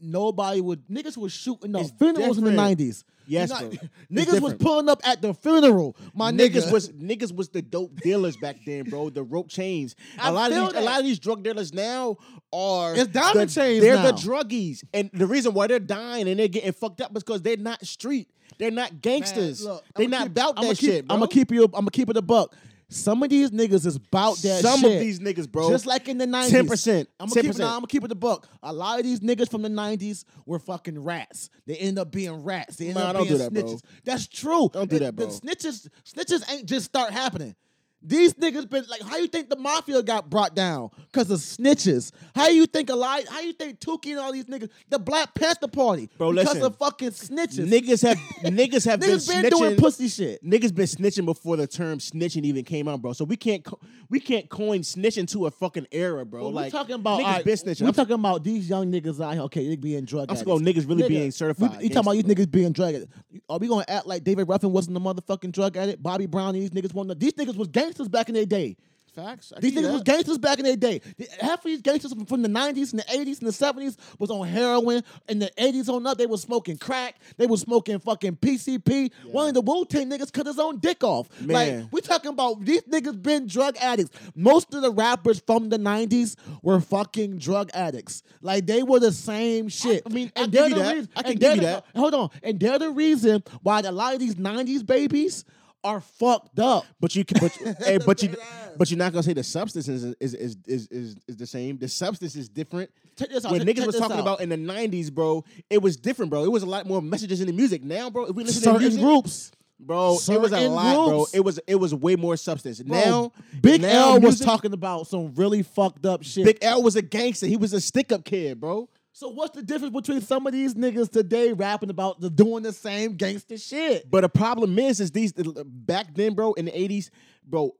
nobody would niggas was shooting up It's funerals in the nineties? Yes, bro. Niggas was pulling up at the funeral. My niggas nigga was niggas was the dope dealers back then, bro. The rope chains. I A lot of these, a lot of these drug dealers now are It's diamond the- chains They're now. the druggies, and the reason why they're dying and they're getting fucked up is because they're not street. They're not gangsters. Man, look, they're not keep- about that keep, shit, bro. I'm gonna keep you. I'm gonna keep it a buck. Some of these niggas is about that Some shit. of these niggas, bro. Just like in the 90s. 10%, I'm gonna keep it 10%. nah, I'm gonna keep it the book. A lot of these niggas from the 90s were fucking rats. They end up being rats. They end up being do that, bro. snitches. That's true. Don't do The- that, bro. The snitches snitches ain't just start happening. These niggas been like, how you think the mafia got brought down? Cause of snitches. How you think a lot? How you think Tookie and all these niggas, the Black Panther Party, Bro, because listen. of fucking snitches. niggas have niggas have been Niggas been snitching. doing pussy shit. Niggas been snitching before the term snitching even came out, bro. So we can't co- we can't coin snitching to a fucking era, bro. Well, like we talking about niggas alright, been snitching. We I'm- talking about these young niggas out here. Okay, they being drug I'm talking about niggas really Nigga, being certified We, you talking about these niggas being drug addicts? Are we gonna act like David Ruffin wasn't a motherfucking drug addict? Bobby Brown, and these niggas want These niggas was gangsters back in their day. Facts. I These give niggas was gangsters back in their day. Half of these gangsters from- the 90s and the 80s and the 70s was on heroin. In the 80s on up, they was smoking crack. They was smoking fucking PCP. One of the Wu Tang niggas cut his own dick off. Man. Like, we talking about these niggas been drug addicts. Most of the rappers from the 90s were fucking drug addicts. Like, they were the same shit. I mean, I and give they're you the that. reason- I can give you the- that. Hold on. And they're the reason why a lot of these 90s babies are fucked up. But you, can, but hey, but you, but you're not gonna say the substance is is is is, is, is the same. The substance is different. Check this out, When check- niggas check was talking out. about in the '90s, bro, it was different, bro. It was a lot more messages in the music. Now, bro, if we listen to Certain music, groups. bro, it was a certain lot, bro. groups. It was it was way more substance. Bro, now, Big now L was music- talking about some really fucked up shit. Big L was a gangster. He was a stick up kid, bro. So what's the difference between some of these niggas today rapping about the doing the same gangster shit? But the problem is, is these back then, bro, in the '80s, bro.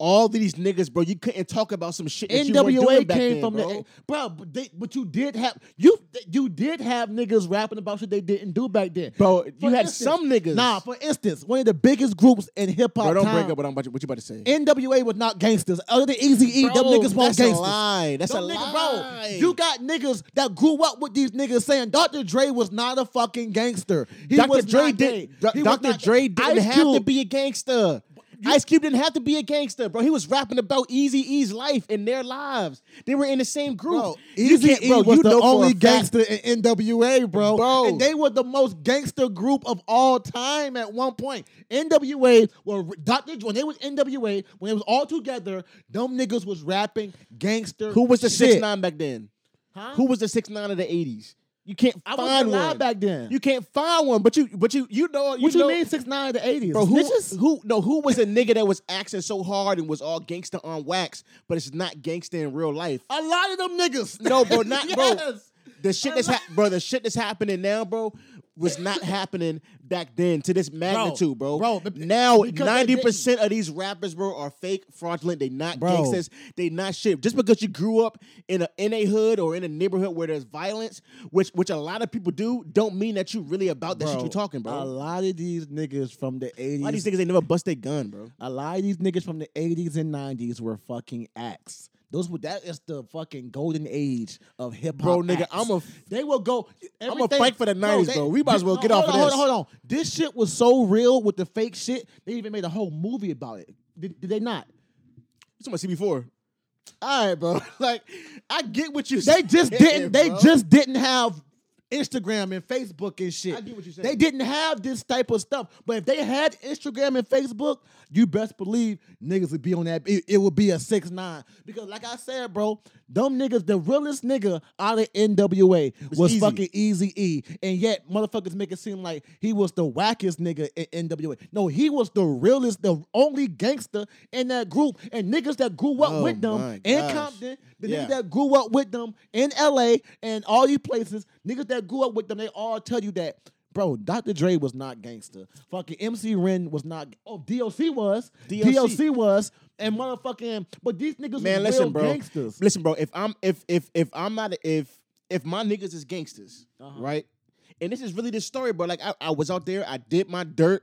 All these niggas, bro, you couldn't talk about some shit that you weren't NWA doing back came then, from bro. the bro, but, they, but you did have you you did have niggas rapping about shit they didn't do back then, Bro, you had instance- some niggas. Nah, for instance, one of the biggest groups in hip hop. bro, don't time, break up what I'm about. to- What you about to say? NWA was not gangsters. Other than Eazy E, them niggas weren't that's a gangsters. lie. That's Them a niggas, lie. Bro, you got niggas that grew up with these niggas saying Dr. Dre was not a fucking gangster. He Dr. was Dre did. Dr. not- Dre didn't have to be a gangster. Ice Cube didn't have to be a gangster, bro. He was rapping about Eazy E's life and their lives. They were in the same group. Bro, You Eazy E bro, was you the only gangster in NWA, bro. Bro. And they were the most gangster group of all time at one point. NWA were Dr. When they was NWA, when it was all together, them niggas was rapping gangster. Who was the shit. six nine back then? Huh? Who was the six nine of the eighties? You can't I find one back then. You can't find one, but you, but you, you know, you what you know, mean six nine to eighties? Bro, who, Snitches? who, no, who was a nigga that was acting so hard and was all gangster on wax, but it's not gangster in real life? A lot of them niggas. No, bro, not bro. The shit that's hap bro, the shit that's happening now, bro, was not happening back then to this magnitude, bro. bro, but- now ninety percent of these rappers, bro, are fake, fraudulent. They not Bro. gangsters. They not shit. Just because you grew up in a in a hood or in a neighborhood where there's violence, which which a lot of people do, don't mean that you really about that shit Bro, you talking, bro. A lot of these niggas from the A eighties. lot of these niggas they never bust their gun, bro. A lot of these niggas from the 80s and 90s were fucking acts. Those were that is the fucking golden age of hip hop. Bro, nigga, acts. I'm a- they will go. I'm a fight for the 90s, bro. We might as well no, get off hold of on, this. Hold on, hold on. This shit was so real with the fake shit. They even made a whole movie about it. Did, did they not? You talking about CB4? All right, bro. Like, I get what you. They just didn't. They bro. just didn't have Instagram and Facebook and shit. I get what you're saying. They didn't have this type of stuff. But if they had Instagram and Facebook, you best believe niggas would be on that. It, it would be a six nine because, like I said, bro, them niggas, the realest nigga out of NWA was, Eazy. fucking Eazy E, and yet motherfuckers make it seem like he was the wackest nigga in NWA. No, he was the realest, the only gangster in that group, and niggas that grew up Oh with them in gosh. Compton, the Yeah. niggas that grew up with them in LA and all these places, niggas that grew up with them, they all tell you that, bro, Dr. Dre was not gangster. Fucking MC Ren was not. Oh, DLC was. DLC. DLC, was. And motherfucking, but these niggas Man, listen, real bro. gangsters. Listen, bro. If I'm if if if I'm not if if my niggas is gangsters, Uh-huh. right? And this is really the story, bro. Like I, I was out there, I did my dirt,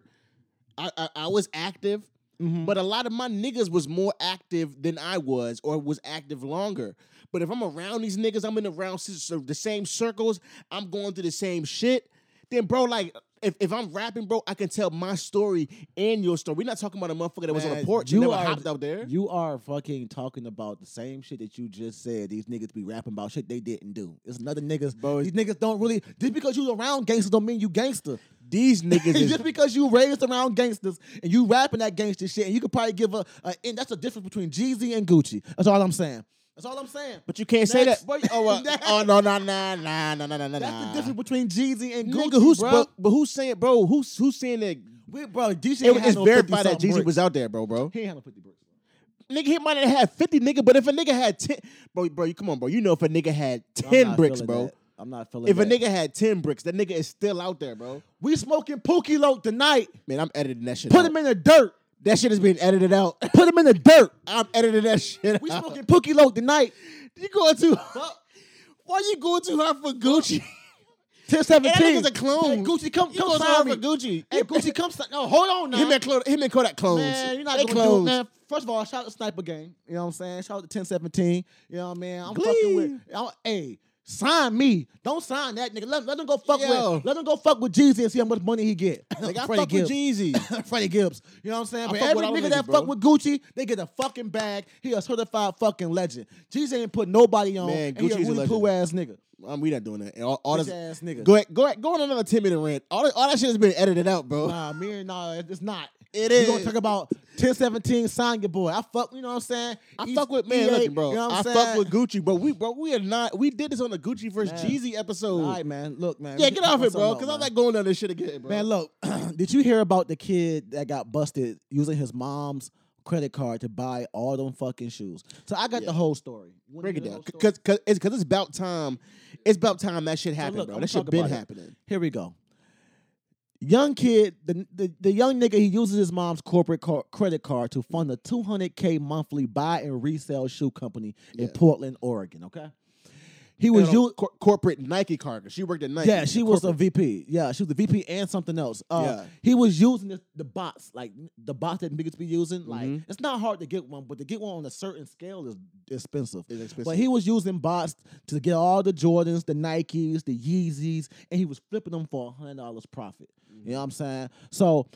I I, I was active, Mm-hmm. but a lot of my niggas was more active than I was, or was active longer. But if I'm around these niggas, I'm in around the same circles, I'm going through the same shit. Then, bro, like if, if I'm rapping, bro, I can tell my story and your story. We're not talking about a motherfucker that was on a Man, porch you and never are- hopped out there. You are fucking talking about the same shit that you just said. These niggas be rapping about shit they didn't do. It's another niggas. Bro, these niggas don't really. Just because you around gangsters don't mean you gangster. These niggas is just because you raised around gangsters and you rapping that gangster shit, and you could probably give a, a and that's the difference between Jeezy and Gucci. That's all I'm saying. That's all I'm saying. But you can't say that. But, oh, uh, Next. oh no, no, no, no, no, no, no, no. That's the difference between Jeezy and Gucci, Nigga, who's bro. but, but who's saying, bro? Who's who's saying that? We, bro, DJ It, it's no verified that Jeezy bricks. was out there, bro, bro. He ain't had no 50 bricks. Nigga, he might have had fifty, nigga. But if a nigga had ten, bro, bro, you come on, bro. You know if a nigga had ten bricks, bro. that. I'm not feeling If a nigga had ten bricks, that nigga is still out there, bro. we smoking Pookie Loc tonight. Man, I'm editing that shit. Put out. him in the dirt. That shit is being edited out. Put him in the dirt. I'm editing that shit. We out. smoking Pookie Loc tonight. You going too? Why you going too hard for Gucci? 1017. That nigga's a clone. Hey, Gucci, come, You come sign me. for Gucci? Hey, Gucci, come sign. No, hold on now. Him and Clo- him and Kodak clones. Man, you're not they gonna clones. do it, man. First of all, shout out to Sniper Gang. You know what I'm saying? Shout out to 1017. You know what I mean? I'm Glee. fucking with. I'm, hey, sign me. Don't sign that nigga. Let, let him go fuck Yo. with. Let him go fuck with Jeezy and see how much money he get. Like, I Freddie fuck with Jeezy. Freddie Gibbs. You know what I'm saying? I But every nigga them that niggas, fuck with Gucci, they get a fucking bag. He a certified fucking legend. Jeezy ain't put nobody on. Man, and he a really cool ass nigga. Um, we not doing that. All, all this, ass nigga. Go ahead, go ahead, go on another ten minute rant. All that, all that shit has been edited out, bro. Nah, me and nah, it's not. It We gonna talk about 1017 sign your boy. I fuck, you know what I'm saying? I East fuck with man, EA, listen, bro. You know what I'm I saying? fuck with Gucci, bro. We, bro, we are not. We did this on the Gucci versus Man. Jeezy episode. All right, man. Look, man. yeah, get can off talk it, bro. Because something I'm else, not going down this shit again, bro. man. Man, look. did you hear about the kid that got busted using his mom's credit card to buy all them fucking shoes? So I got Yeah. the whole story. You wanna break it down, because because it's because it's about time. It's about time that shit happened, look, bro. I'ma That shit been about it. happening. Here we go. Young kid, the, the the young nigga, he uses his mom's corporate car, credit card to fund a 200k monthly buy and resell shoe company in Yeah. Portland, Oregon. Okay, he was you. cor- corporate Nike card. she worked at Nike. Yeah, she the was a VP. Yeah, she was the VP and something else. Uh, Yeah. He was using the, the bots, like the bots that niggas be using. Like Mhm. it's not hard to get one, but to get one on a certain scale is expensive. It's expensive. But he was using bots to get all the Jordans, the Nikes, the Yeezys, and he was flipping them for a hundred dollars profit. You know what I'm saying? So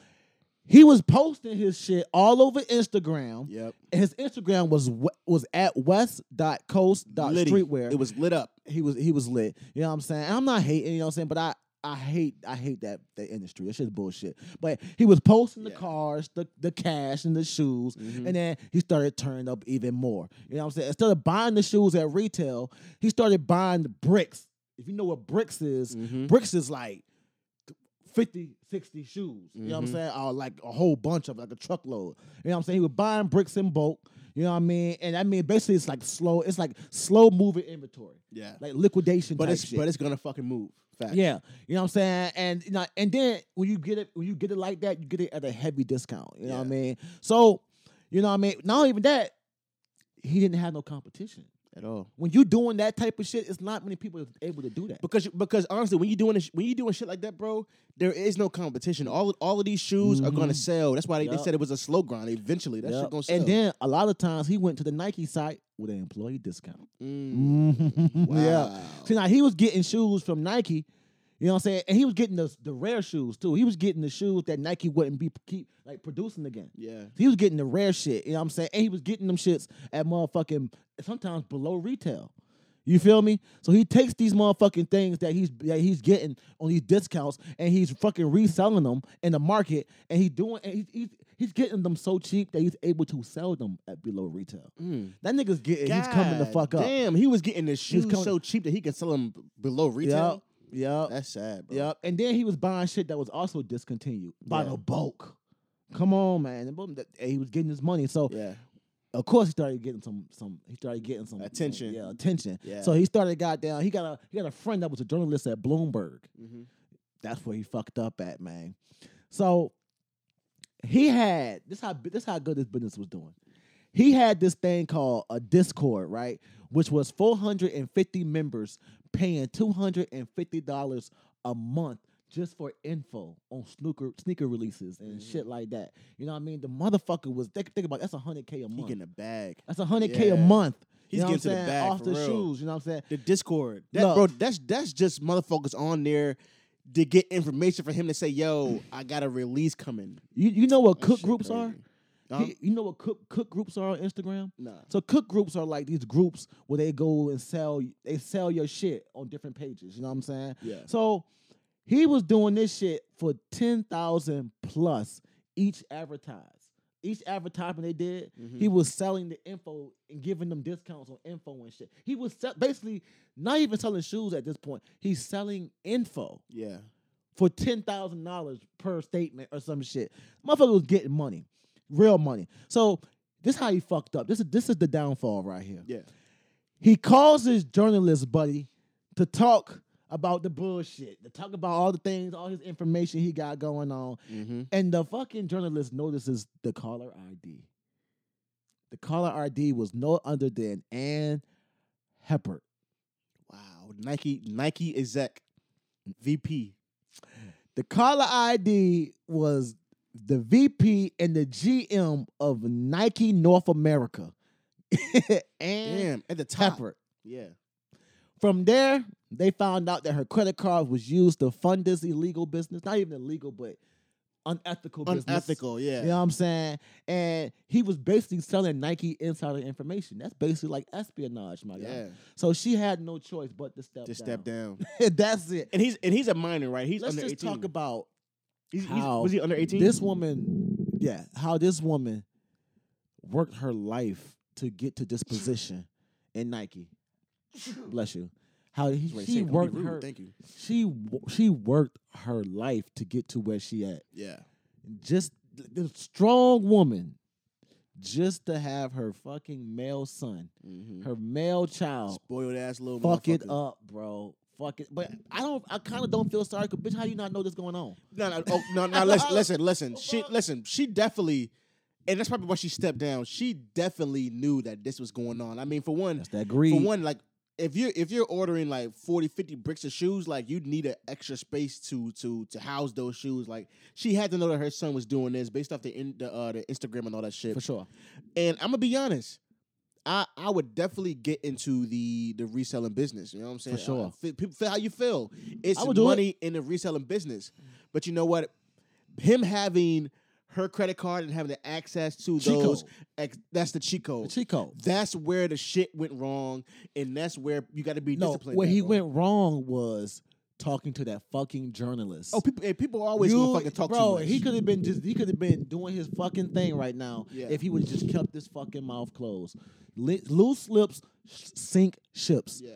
he was posting his shit all over Instagram. Yep. And his Instagram was was at west.coast.streetwear It was lit up. he was he was lit. You know what I'm saying? And I'm not hating, you know what I'm saying, but I I hate I hate that that industry. That shit's bullshit. But he was posting the Yeah. cars, the the cash and the shoes, Mhm. and then he started turning up even more. You know what I'm saying? Instead of buying the shoes at retail, he started buying the bricks. If you know what bricks is, Mhm. bricks is like 50, 60 shoes. You know what I'm Mhm. saying? Or like a whole bunch of like a truckload. You know what I'm saying? He was buying bricks in bulk. You know what I mean? And I mean basically it's like slow, it's like slow moving inventory. Yeah. Like liquidation But it's shit. but it's gonna fucking move. Fact. yeah, you know what I'm saying, and you know, and then when you get it, when you get it like that, you get it at a heavy discount. You know what I mean? So, you know what I mean. Not even that, he didn't have no competition. At all. When you're doing that type of shit, it's not many people able to do that. Because because honestly, when you doing this, when you doing shit like that, bro, there is no competition. All all of these shoes are gonna Mhm. sell. That's why they, they said it was a slow grind. Eventually, that Yep. shit gonna sell. And then a lot of times he went to the Nike site with an employee discount. Mm. Yeah. Wow. See now he was getting shoes from Nike. You know what I'm saying? And he was getting the the rare shoes too. He was getting the shoes that Nike wouldn't be keep like producing again. yeah. He was getting the rare shit, you know what I'm saying? And he was getting them shits at motherfucking sometimes below retail. You feel me? So he takes these motherfucking things that he's that he's getting on these discounts and he's fucking reselling them in the market and he's doing and he's, he's he's getting them so cheap that he's able to sell them at below retail. Mm. That nigga's getting he's coming the fuck up. Damn, he was getting the shoes so cheap that he could sell them below retail. Yep. That's sad, bro. Yep. And then he was buying shit that was also discontinued by Yeah. the bulk. Come on, man. And that- he was getting his money. So Yeah. of course he started getting some some he started getting some Attention. yeah, attention. Yeah. So he started got down. He got a he got a friend that was a journalist at Bloomberg. Mhm. That's where he fucked up at, man. So he had this how this how good his business was doing. He had this thing called a Discord, right? Which was 450 members paying $250 a month just for info on snooker sneaker releases and mm-hmm. shit like that. You know what I mean? The motherfucker was think, think about it, that's 100k a month. He getting a bag. That's 100k a Yeah. month. He's you know getting to the bag off the real. shoes. You know what I'm saying? The Discord. That bro, that's that's just motherfuckers on there to get information for him to say, yo, I got a release coming. You you know what cook groups crazy. are? Huh? He- you know what cook cook groups are on Instagram? Nah. So cook groups are like these groups where they go and sell they sell your shit on different pages. You know what I'm saying? Yeah. So He was doing this shit for ten thousand plus each advertise. Each advertisement they did, he mm-hmm. was selling the info and giving them discounts on info and shit. He was sell- basically not even selling shoes at this point. He's selling info Yeah. for ten thousand dollars per statement or some shit. Motherfucker was getting money, real money. So this how he fucked up. This is this is the downfall right here. Yeah. He calls his journalist buddy to talk about the bullshit, to talk about all the things, all his information he got going on. Mm-hmm. And the fucking journalist notices the caller ID. The caller ID was no other than Ann Hebert. Wow. Nike Nike exec VP. The caller ID was the VP and the GM of Nike North America. and Damn. At the top. Hebert. Yeah. From there, they found out that her credit card was used to fund this illegal business. Not even illegal, but unethical business. Unethical. Yeah. You know what I'm saying? And he was basically selling Nike insider information. That's basically like espionage, my Yeah. guy. So she had no choice but to step Just down. step down. That's it. And he's and he's a minor, right? He's Let's under just 18. talk about He's- he's- was he under 18? This woman, yeah, how this woman worked her life to get to this position in Nike. Bless you. How he, to she "Don't worked her Thank you. she she worked her life to get to where she at. Yeah. Just the strong woman, just to have her fucking male son, Mm-hmm. her male child, Spoiled ass little fuck it up, bro. Fuck it. But I don't. I kind of don't feel sorry. Cause bitch, how do you not know this going on? No, no, oh, no, no. Listen, listen, listen. She, listen. She definitely, and that's probably why she stepped down. She definitely knew that this was going on. I mean, for one, That's that greed. for one, like if you're if you're ordering like 40, 50 bricks of shoes, like you'd need an extra space to to to house those shoes. Like she had to know that her son was doing this based off the in, the uh, the Instagram and all that shit. for sure. And I'm gonna be honest. I, I would definitely get into the the reselling business. You know what I'm saying? For sure. Uh, fe- people feel how you feel. It's do it. money in the reselling business. But you know what? Him having her credit card and having the access to Cheat those ex, that's the Chico. code. The cheat code. That's where the shit went wrong, and that's where you got to be No, disciplined. where he went wrong was talking to that fucking journalist. Oh, people, eh, people always You- fucking talk bro, too much. he could have been just he could have been doing his fucking thing right now Yeah. if he would have just kept his fucking mouth closed. Loose lips sink ships. yeah.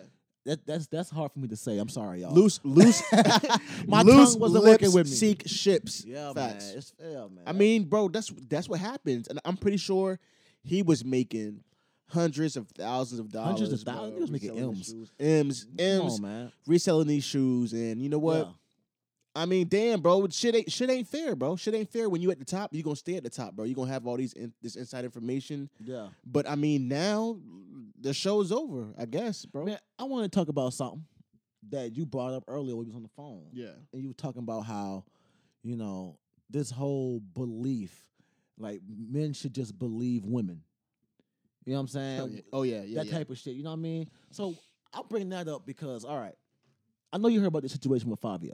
That, that's that's hard for me to say. I'm sorry, y'all. Loose, loose, My loose tongue wasn't lips working with me. Seek ships. yeah, Facts. man. It's, yeah, man. I mean, bro, that's that's what happens, and I'm pretty sure he was making hundreds of thousands of dollars. Hundreds of thousands? Was making M's. shoes. M's, come M's, on, man. reselling these shoes, and you know what? Yeah. I mean, damn, bro, shit ain't shit ain't fair, bro. Shit ain't fair when you at the top. You gonna stay at the top, bro. You gonna have all these in, this inside information. Yeah. But I mean, now the show's over. I guess, bro. Man, I want to talk about something that you brought up earlier when we was on the phone. Yeah. and you were talking about how, you know, this whole belief, like men should just believe women. You know what I'm saying? Oh yeah. Oh yeah. Yeah. that yeah. type of shit. You know what I mean? So I'll bring that up because, all right, I know you heard about the situation with Fabio.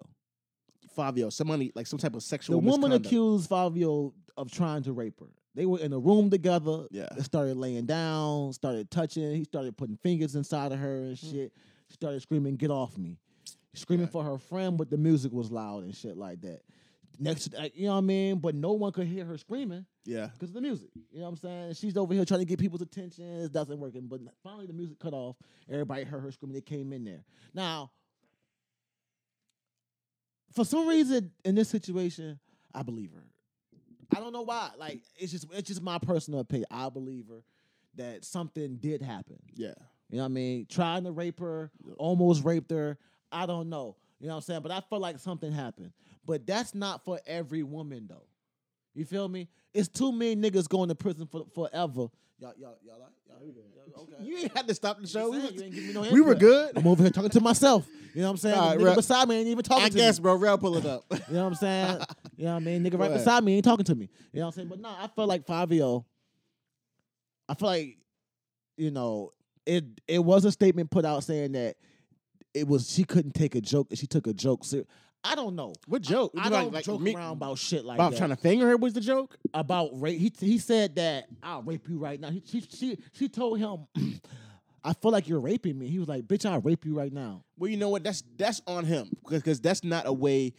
Fabio, somebody like some type of sexual. The woman misconduct. accused Fabio of trying to rape her. They were in a room together. Yeah. They started laying down, started touching. He started putting fingers inside of her and hmm. shit. She started screaming, "Get off me!" Screaming Yeah. for her friend, but the music was loud and shit like that. Next, uh, you know what I mean? But no one could hear her screaming Yeah. because of the music. You know what I'm saying? She's over here trying to get people's attention. It doesn't work. But finally, the music cut off. Everybody heard her screaming. They came in there. Now, for some reason, in this situation, I believe her. I don't know why. Like it's just it's just my personal opinion. I believe her that something did happen. Yeah. You know what I mean? Trying to rape her, almost raped her. I don't know. You know what I'm saying? But I feel like something happened. But that's not for every woman though. You feel me? It's too many niggas going to prison for forever. Y'all, y'all, y'all, like- y'all, y'all okay. You ain't had to stop the show. We, Saying, was- you ain't give me no we were good. I'm over here talking to myself. You know what I'm saying? All right, nigga rep. beside me ain't even talking I to guess, me. bro. Rail, pull it up. You know what I'm saying? you know what I mean? Nigga right beside me ain't talking to me. You know what I'm saying? But no, I feel like Fabio, I feel like, you know, it it was a statement put out saying that it was she couldn't take a joke and she took a joke ser- I don't know. what joke? I Like- don't like joke me- around about shit like about that. trying to finger her was the joke. about rape. He he said that I'll rape you right now. He, she she she told him I feel like you're raping me. He was like, bitch, I'll rape you right now. Well, you know what? That's that's on him because that's not a way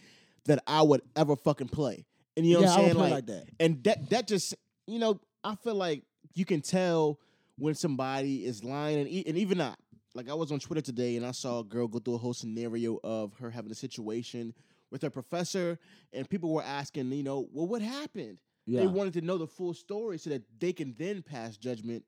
that I would ever fucking play. And you know Yeah, what I I'm saying? play like that. And that that just you know I feel like you can tell when somebody is lying and, and even not. Like I was on Twitter today and I saw a girl go through a whole scenario of her having a situation with her professor and people were asking, you know, well, what happened? Yeah. They wanted to know the full story so that they can then pass judgment.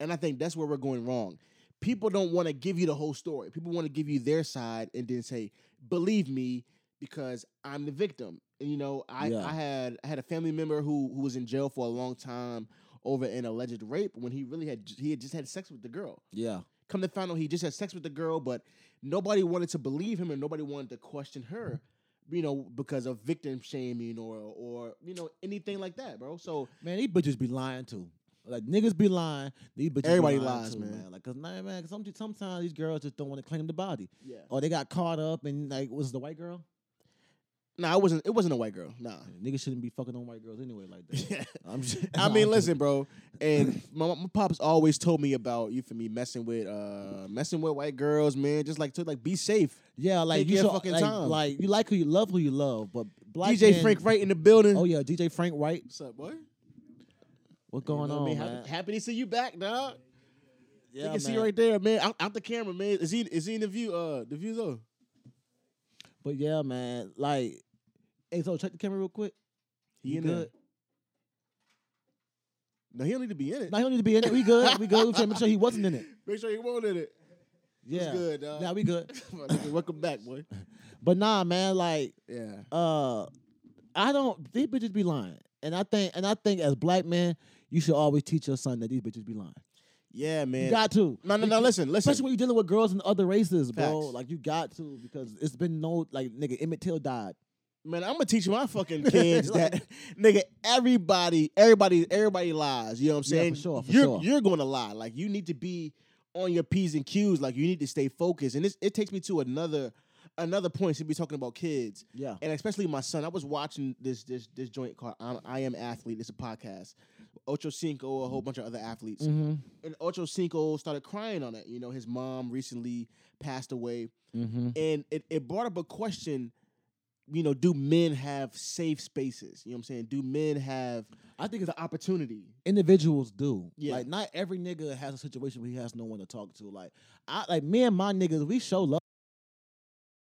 And I think that's where we're going wrong. People don't want to give you the whole story. People want to give you their side and then say, "Believe me, because I'm the victim." And you know, I, Yeah. I had I had a family member who who was in jail for a long time over an alleged rape when he really had he had just had sex with the girl. Yeah. Come to find out, he just had sex with the girl, but nobody wanted to believe him and nobody wanted to question her. You know, because of victim shaming or or you know anything like that, bro. So Man, these bitches be lying too. Like niggas be lying. These bitches Everybody lies, too, man. Like, cause nah, man, cause sometimes these girls just don't want to claim the body, yeah, or they got caught up and like was the white girl? No, it wasn't. It wasn't a white girl. Nah. Niggas shouldn't be fucking on white girls anyway like that. Yeah. I'm just, I mean, listen, bro. And my, my pops always told me about you for me messing with uh messing with white girls, man. Just like to like be safe. Yeah, like Take you your fucking like, time. like you like who you love, who you love, but black DJ Frank Wright in the building. Oh yeah, DJ Frank Wright. What's up, boy? What's going You know on, what man? Happy, happy to see you back, dog. yeah, you can see man. right there, man. Out, out the camera, man. Is he is he in the view? Uh, the view though. But yeah, man, like, hey, so check the camera real quick. He You in there. good? No, he don't need to be in it. Now he don't need to be in it. We good. We good. We trying to make sure he wasn't in it. Make sure he won't in it. Yeah, good, dog? Now we good. My nigga, Welcome back, boy. But nah, man, like, Yeah. uh, I don't. These bitches be lying, and I think, and I think as black men, you should always teach your son that these bitches be lying. Yeah, man. You got to. no, no, no. Listen, listen. Especially when you're dealing with girls and other races, bro. Facts. Like you got to because it's been no like nigga Emmett Till died. Man, I'm gonna teach my fucking kids that nigga, everybody, everybody, everybody lies. You know what I'm Yeah, for saying? sure, for you're sure. you're gonna lie. Like you need to be on your P's and Q's. Like you need to stay focused. And this it takes me to another another point. Since be talking about kids, Yeah. and especially my son. I was watching this this this joint called I'm, I Am Athlete. It's a podcast. Ocho Cinco, a whole bunch of other athletes. Mm-hmm. And Ocho Cinco started crying on it. You know, his mom recently passed away Mm-hmm. and it, it brought up a question you know do men have safe spaces you know what i'm saying do men have I think it's an opportunity individuals do. Yeah. Like not every nigga has a situation where he has no one to talk to. Like I like me and my niggas, we show love.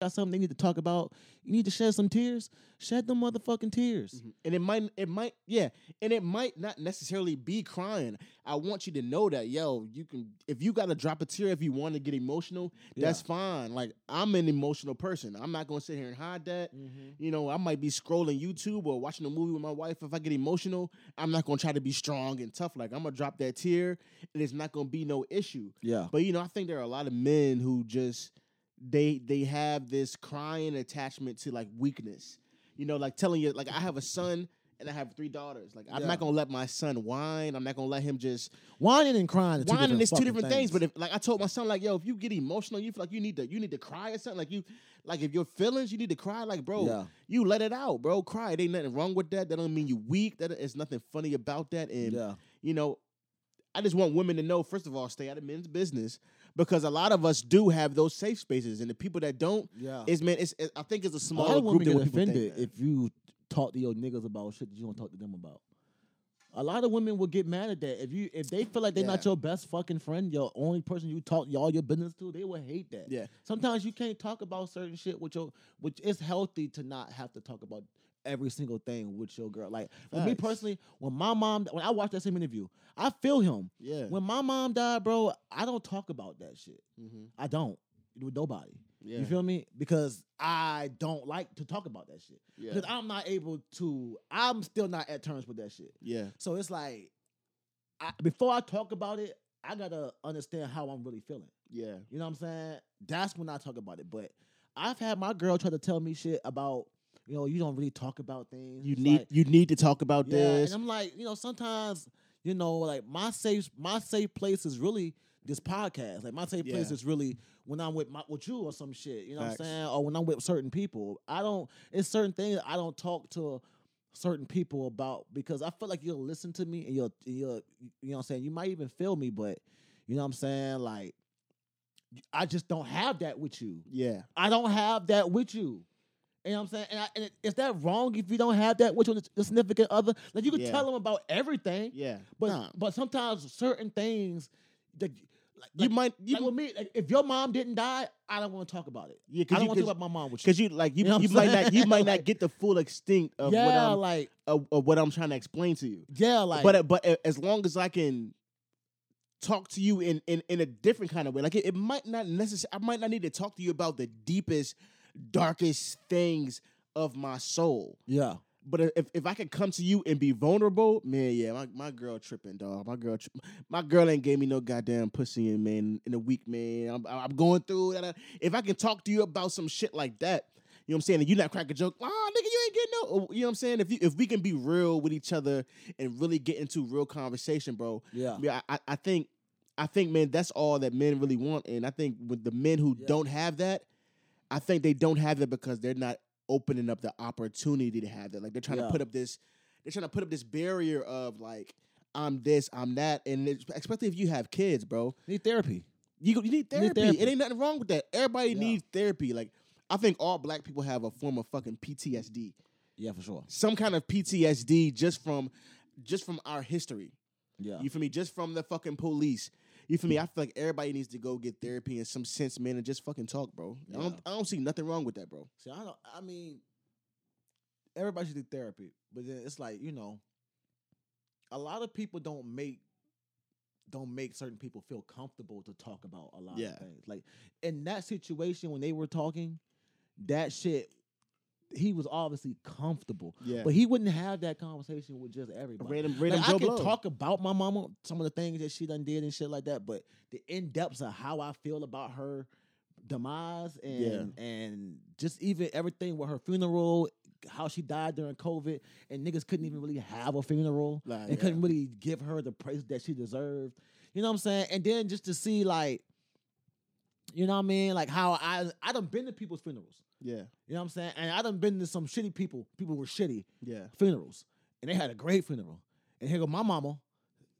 Got something they need to talk about. You need to shed some tears. Shed them motherfucking tears. Mm-hmm. and it might it might yeah and it might not necessarily be crying i want you to know that yo you can if you gotta drop a tear if you want to get emotional that's fine like i'm an emotional person i'm not gonna sit here and hide that mm-hmm. you know i might be scrolling youtube or watching a movie with my wife if i get emotional i'm not gonna try to be strong and tough like i'm gonna drop that tear and it's not gonna be no issue Yeah. But you know, I think there are a lot of men who just they they have this crying attachment to like weakness. You know, like telling you like I have a son and I have three daughters. Like I'm Yeah. not gonna let my son whine. I'm not gonna let him just Whining and crying. Whining. is two different things. But if like I told my son, like yo, if you get emotional, you feel like you need to you need to cry or something. Like you like if your feelings, you need to cry. Like bro, Yeah. you let it out, bro. Cry. There ain't nothing wrong with that. That don't mean you weak. That is nothing funny about that. And yeah. you know, I just want women to know, first of all, stay out of men's business because a lot of us do have those safe spaces, and the people that don't, Yeah. is man, it's it, I think it's a A lot smaller of group women than what offended think. if you talk to your niggas about shit that you don't talk to them about. A lot of women will get mad at that. If you if they feel like they're not your best fucking friend, your only person you talk all your business to, they will hate that. Yeah. Sometimes you can't talk about certain shit with your which it's healthy to not have to talk about every single thing with your girl. Like for me Facts. personally, when my mom when I watched that same interview, I feel him. yeah, When my mom died, bro, I don't talk about that shit. Mhm. I don't. With nobody. yeah, You feel me? Because I don't like to talk about that shit. yeah, Because I'm not able to, I'm still not at terms with that shit. yeah, So it's like, I, before I talk about it, I gotta understand how I'm really feeling. yeah, You know what I'm saying? That's when I talk about it. But I've had my girl try to tell me shit about, you know, you don't really talk about things. You It's need like- you need to talk about yeah, this. and I'm like, you know, sometimes, you know, like my safe my safe place is really this podcast. Like my safe place is really when I'm with my with you or some shit. You know Facts. what I'm saying? Or when I'm with certain people. I don't. It's certain things I don't talk to certain people about because I feel like you'll listen to me and you'll you'll you know what I'm saying. You might even feel me, but you know what I'm saying. Like I just don't have that with you. Yeah. I don't have that with you. You know what I'm saying? And, I, and is that wrong if you don't have that with your the significant other? Like you can Yeah. tell them about everything, Yeah. but Nah. but sometimes certain things that like, you like- might you like with me, like, if your mom didn't die, I don't want to talk about it. Yeah, I don't want to talk about my mom with you. because you like you, You know you might not you might not get the full extent of what yeah, I'm like of, of what I'm trying to explain to you. yeah, like but uh, but uh, as long as I can talk to you in in, in a different kind of way, like it, it might not necessarily, I might not need to talk to you about the deepest, darkest things of my soul. yeah, But if if I could come to you and be vulnerable, man, yeah, my, my girl tripping, dog. My girl, tri- my girl ain't gave me no goddamn pussy in man in a week, man. I'm I'm going through that. If I can talk to you about some shit like that, you know what I'm saying, and you not crack a joke, oh nigga, you ain't getting no, oh, you know what I'm saying. If you if we can be real with each other and really get into real conversation, bro, yeah, yeah, I, I think I think man, that's all that men really want. And I think with the men who Yeah. don't have that, I think they don't have it because they're not opening up the opportunity to have that. Like they're trying Yeah. to put up this, they're trying to put up this barrier of like, I'm this, I'm that, and it's, especially if you have kids, bro. need therapy. You you need therapy. need therapy. It ain't nothing wrong with that. Everybody Yeah. needs therapy. Like I think all black people have a form of fucking PTSD, Yeah, for sure. some kind of PTSD just from just from our history. Yeah, You feel me? Just from the fucking police. You feel me? I feel like everybody needs to go get therapy in some sense, man, and just fucking talk, bro. I don't I don't see nothing wrong with that, bro. See, I don't. I mean, everybody should do therapy, but then it's like you know, a lot of people don't make don't make certain people feel comfortable to talk about a lot Yeah. of things. Like in that situation when they were talking, that shit, he was obviously comfortable, Yeah. but he wouldn't have that conversation with just everybody. Random Like, random I Joe can Blow. talk about my mama, some of the things that she done did and shit like that, but the in depths of how I feel about her demise and and just even everything with her funeral, how she died during COVID, and niggas couldn't even really have a funeral Nah, and yeah. couldn't really give her the praise that she deserved. You know what I'm saying? And then just to see like, you know what I mean? Like how I I done been to people's funerals. Yeah. You know what I'm saying? And I done been to some shitty people. People were shitty Yeah. funerals, and they had a great funeral. And here go my mama,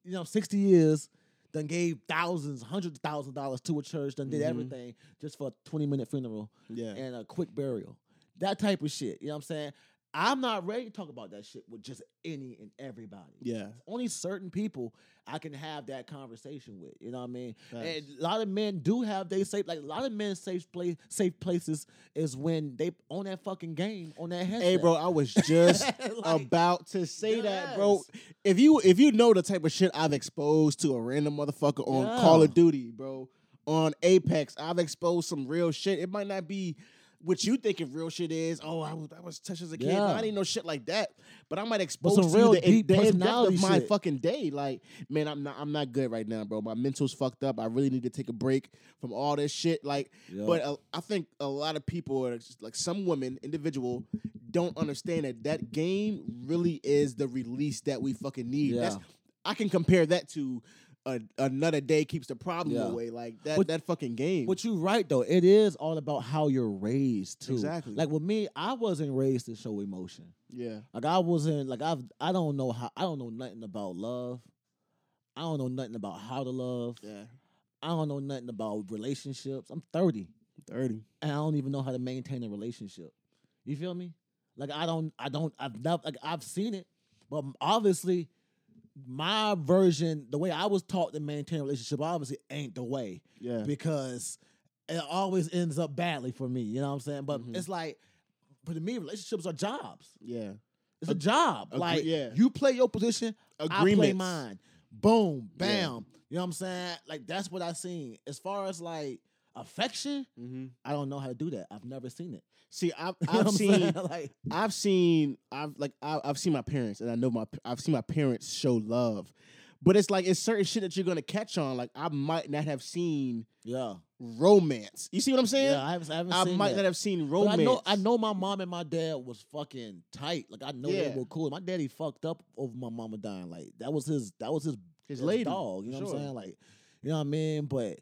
you know, sixty years, done gave thousands, hundreds of thousands of dollars to a church, done did Mhm. everything just for a twenty minute funeral Yeah. and a quick burial. That type of shit. You know what I'm saying? I'm not ready to talk about that shit with just any and everybody. Yeah. Only certain people I can have that conversation with. You know what I mean? Facts. And a lot of men do have they safe like a lot of men safe place safe places is when they on that fucking game on that headset. Hey, bro, I was just Like, about to say that, bro. If you if you know the type of shit I've exposed to a random motherfucker on Yeah. Call of Duty, bro, on Apex, I've exposed some real shit. It might not be what you think thinking real shit is. Oh, I was I was touched as a kid. No, I didn't know shit like that. But I might expose to real you the, in- deep the in-depth personality of my shit. fucking day. Like, man, I'm not I'm not good right now, bro. My mental's fucked up. I really need to take a break from all this shit. Like, Yeah. but uh, I think a lot of people, like some women, individual, don't understand that that game really is the release that we fucking need. Yeah. That's, I can compare that to a, another day keeps the problem Yeah. away. Like that But- that fucking game. But you right though. It is all about how you're raised too. Exactly. Like with me, I wasn't raised to show emotion. yeah, Like I wasn't like I've I don't know how I don't know nothing about love. I don't know nothing about how to love. yeah, I don't know nothing about relationships. I'm 30 thirty. and I don't even know how to maintain a relationship. You feel me? Like I don't I don't I've never like I've seen it, but obviously my version, the way I was taught to maintain a relationship, obviously ain't the way Yeah, because it always ends up badly for me. You know what I'm saying? But Mhm. it's like, but to me, relationships are jobs. yeah. It's a job. agree- like yeah. you play your position, I play mine. Boom, Yeah. bam. You know what I'm saying? Like that's what I seen. As far as like affection, Mm-hmm. I don't know how to do that. I've never seen it. See, I've I've seen like I've seen I've like I, I've seen my parents and I know my I've seen my parents show love, but it's like it's certain shit that you're gonna catch on. Like I might not have seen yeah, romance. You see what I'm saying? yeah. I haven't, I haven't I might that. not have seen But romance. I know I know my mom and my dad was fucking tight. Like I know Yeah. they were cool. My daddy fucked up over my mama dying. Like that was his that was his his his lady dog. You know what. I'm saying? Like, you know what I mean? But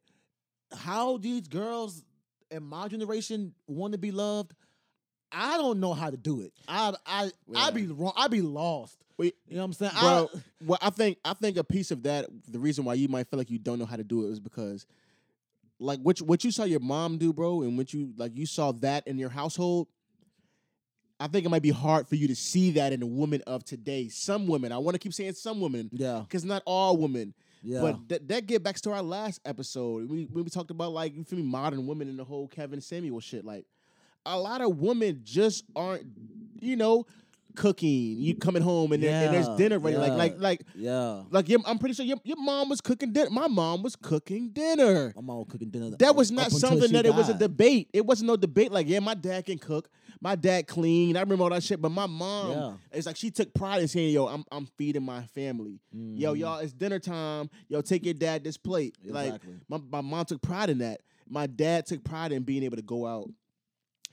how these girls in my generation want to be loved, I don't know how to do it. I I Yeah. I be wrong. I be lost. Wait, You know what I'm saying? bro. I, well, I think I think a piece of that, the reason why you might feel like you don't know how to do it is because like what you, what you saw your mom do, bro, and what you like you saw that in your household. I think it might be hard for you to see that in a woman of today. Some women, I want to keep saying some women, Yeah. because not all women. Yeah. But that that get back to our last episode. We when we talked about like you feel me, modern women and the whole Kevin Samuel shit. Like a lot of women just aren't, you know, cooking. You coming home and, there, and there's dinner ready. Like yeah. like like yeah. like your, I'm pretty sure your, your mom was cooking dinner. My mom was cooking dinner. My mom was cooking dinner. That was not something that it was a debate. It wasn't no debate. Like, yeah, my dad can cook. My dad clean. I remember all that shit. But my mom, Yeah. it's like she took pride in saying, "Yo, I'm I'm feeding my family. Yo, Mhm. y'all, it's dinner time. Yo, take your dad this plate." Like, my my mom took pride in that. My dad took pride in being able to go out,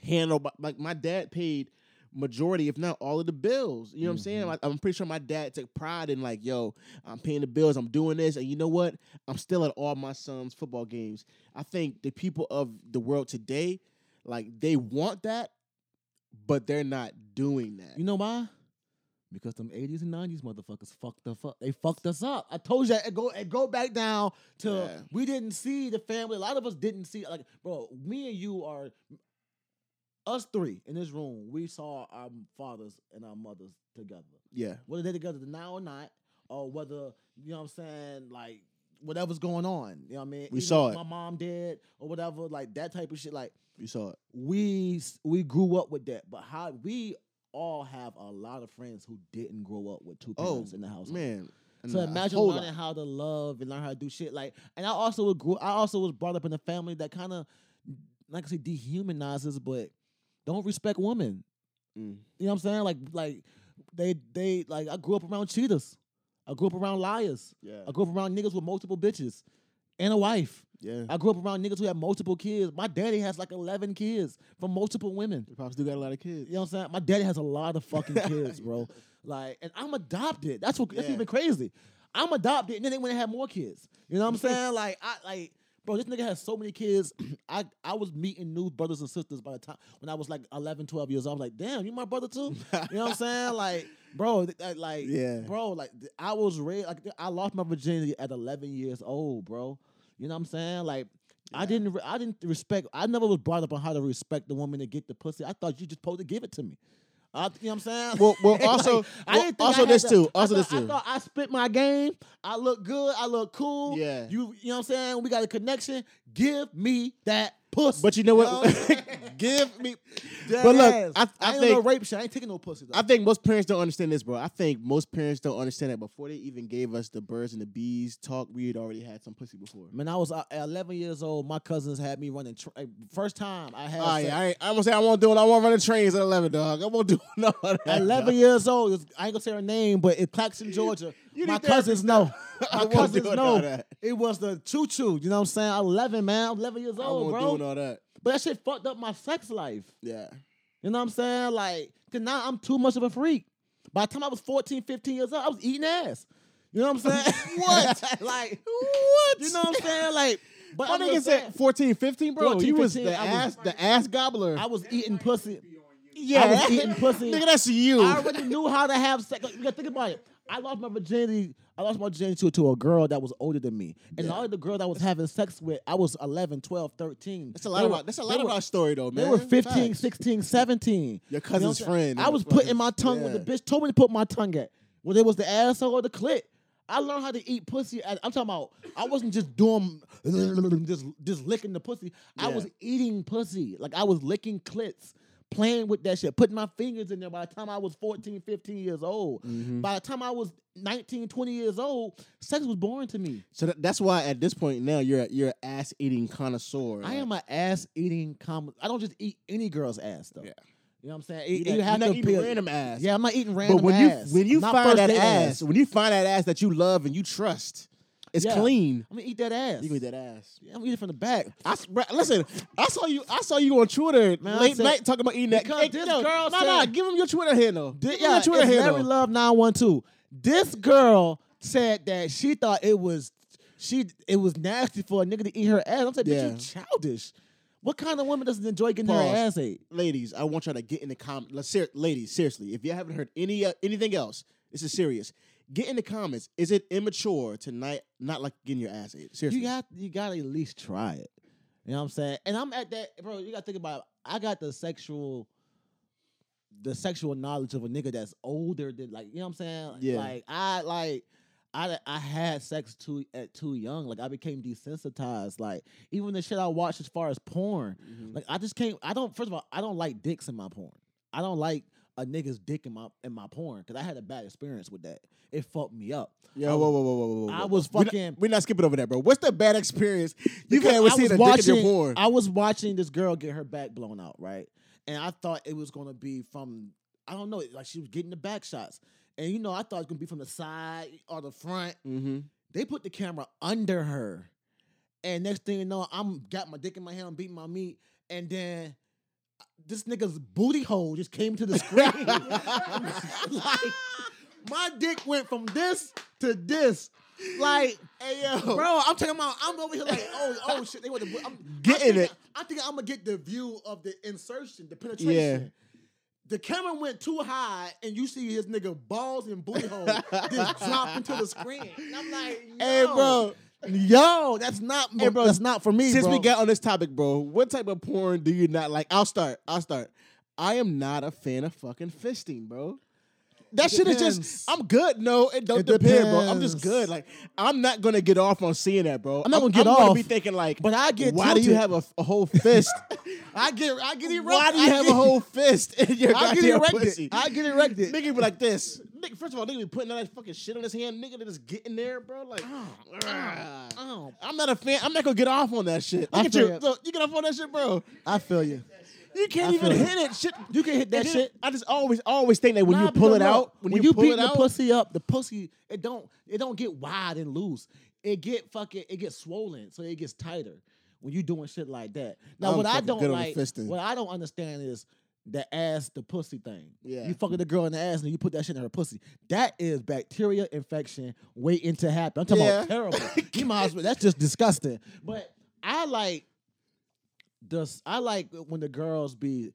handle. Like my dad paid majority, if not all of the bills. You know what I'm saying? Mm-hmm. Like, I'm pretty sure my dad took pride in like, yo, I'm paying the bills, I'm doing this, and you know what? I'm still at all my son's football games. I think the people of the world today, like, they want that, but they're not doing that. You know why? Because them 80s and 90s motherfuckers fucked the fuck. They fucked us up. I told you it go it go back down to Yeah. we didn't see the family. A lot of us didn't see like bro, me and you are us three in this room. We saw our fathers and our mothers together. yeah, Whether they're together now or not, or whether, you know what I'm saying, like whatever's going on. You know what I mean? We Even saw it. My mom did or whatever, like that type of shit. Like you saw it. we we grew up with that, but how we all have a lot of friends who didn't grow up with two oh, parents in the house. man. So a imagine learning lot. how to love and learn how to do shit like. And I also grew. I also was brought up in a family that kind of, like I say, dehumanizes, but don't respect women. Mm. You know what I'm saying? Like like they they like I grew up around cheaters. I grew up around liars. Yeah, I grew up around niggas with multiple bitches and a wife. yeah. I grew up around niggas who had multiple kids. My daddy has like 11 kids from multiple women. Your pops do got a lot of kids. You know what I'm saying? My daddy has a lot of fucking kids, bro. Like, and I'm adopted. That's what that's even crazy. I'm adopted, and then they went and had more kids. You know what I'm saying? Like, I like, bro, this nigga has so many kids. I I was meeting new brothers and sisters by the time when I was like 11, 12 years old. I was like, damn, you my brother too? You know what I'm saying? Like, bro, th- like, Yeah. bro, like I was raised like I lost my virginity at 11 years old, bro. You know what I'm saying? Like. I didn't. re- I didn't respect. I never was brought up on how to respect the woman to get the pussy. I thought you just supposed to give it to me. I, you know what I'm saying? Well, well, Like, also, I didn't also I this to- too. Also this too. I thought I spit my game. I look good. I look cool. Yeah. You, you know what I'm saying? We got a connection. Give me that pussy. But you know what? what? Give me. Dead But look, ass. I- I ain't think- no rape shit. I ain't taking no pussy. Though. I think most parents don't understand this, bro. I think most parents don't understand that before they even gave us the birds and the bees talk, we had already had some pussy before. Man, I was uh, 11 years old. My cousins had me running. Tra- first time I had. Oh sex- yeah, I, ain't, I'm gonna say I won't do it. I won't run the trains at 11, dog. I won't do no of that. At 11 years old, it's- I ain't gonna say her name, but in Claxton, Georgia, You my cousins know. I My cousins all know. that. It was the choo choo. You know what I'm saying? 11, man. I'm 11 years old, bro. do all that. But that shit fucked up my sex life. Yeah. You know what I'm saying? Like, cause now I'm too much of a freak. By the time I was 14, 15 years old, I was eating ass. You know what I'm saying? What? like, What? you know what I'm saying? Like, but My I'm nigga said 14, 15, bro. 14, you was 15, the I was- ass, the ass gobbler. I was eating pussy. yeah, I was eating pussy. Nigga, that's you. I already knew how to have sex. Like, you gotta think about it. I lost my virginity. I lost my virginity to, to a girl that was older than me. And all the girl that I was having sex with, I was 11, 12, 13. That's a lot They of were- our, that's a lot of were- our story though, man. They were 15, Facts. 16, 17. Your cousin's You know what I'm saying? friend. I was putting my tongue where the bitch told me to put my tongue at. Whether it was the asshole or the clit. I learned how to eat pussy. At, I'm talking about. I wasn't just doing just just licking the pussy. I was eating pussy. Like I was licking clits, playing with that shit, putting my fingers in there. By the time I was 14, 15 years old, Mm-hmm. by the time I was 19, 20 years old, sex was boring to me. So that, that's why at this point now you're a- you're an ass eating connoisseur. I am an ass eating com. I don't just eat any girl's ass though. Yeah. You know what I'm saying? It- not, you have to eating random ass. Yeah, I'm not eating random ass. but when you when you find that date ass, when you find that ass that you love and you trust, it's Yeah. clean. I'm gonna eat that ass. You can eat that ass. Yeah, I'm gonna eat it from the back. I listen. I saw you. I saw you on Twitter Man, late said- night talking about eating that. Hey, this yo, girl no, no, said- give him your Twitter handle. Thi- Give him yeah, your it's Twitter handle. Larry Love 912. This girl said that she thought it was she it was nasty for a nigga to eat her ass. I'm saying, Yeah. bitch, you childish. What kind of woman doesn't enjoy getting Pause. her ass ate? ladies, I want y'all to get in the comment. Let's ser- ladies, seriously, if you haven't heard any uh, anything else, this is serious. Get in the comments. Is it immature to not not like getting your ass ate? Seriously, You got you gotta at least try it. You know what I'm saying? And I'm at that, bro. You gotta think about. It. I got the sexual, the sexual knowledge of a nigga that's older than like you know what I'm saying. Yeah. Like I like. I, I had sex too at too young. Like I became desensitized. Like even the shit I watched as far as porn. Mm-hmm. Like I just can't. I don't. First of all, I don't like dicks in my porn. I don't like a nigga's dick in my in my porn because I had a bad experience with that. It fucked me up. Yo, whoa, whoa, whoa, whoa, whoa, whoa. I was We're not- fucking- We're not, skipping over that, bro. What's the bad experience you've had with I seeing a dick in watching, your porn? I was watching this girl get her back blown out, right? And I thought it was gonna be from I don't know, like she was getting the back shots. And you know, I thought it was gonna be from the side or the front. mm-hmm. They put the camera under her. And next thing you know, I'm got my dick in my hand, I'm beating my meat, and then this nigga's booty hole just came to the screen. like my dick went from this to this. Like, Hey, yo. bro, I'm talking about. I'm over here like, oh, oh shit. They want to. I'm Getting I'm thinking, it. I think I'm gonna get the view of the insertion, the penetration. The camera went too high, and you see his nigga balls and booty hole just drop into the screen. And I'm like, yo, Hey, bro. Yo, that's not, Hey, bro, that's not for me. Since bro. we got on this topic, bro, what type of porn do you not like? I'll start. I'll start. I am not a fan of fucking fisting, bro. That shit is just. I'm good. No, it don't It depend, bro. I'm just good. Like I'm not gonna get off on seeing that, bro. I'm not gonna get off I'm Gonna be thinking like, but I get Why do you have a, a whole fist? I get, I get erected. Why do you I have get, a whole fist in your I get erected. pussy? I get erected. Nigga be like this. Nigga, first of all, nigga be putting all that fucking shit on his hand. Nigga that just getting there, bro. Like, ah. Oh, I'm not a fan. I'm not gonna get off on that shit. I Look at feel you. Look, you get off on that shit, bro. I feel you. You can't I even feel hit it. Shit. You can hit that shit. I just always, always think that when Nah, you pull because it look, out, when, you, pull beat it the out, pussy up, the pussy it don't it don't get wide and loose. It get fucking it gets swollen, so it gets tighter when you doing shit like that. Now, I'm what I fucking don't on the like, fisting. what I don't understand is the ass the pussy thing. Yeah. you fucking the girl in the ass and you put that shit in her pussy. That is bacteria infection waiting to happen. I'm talking about Yeah. terrible. you might as well. That's just disgusting. But I like the I like when the girls be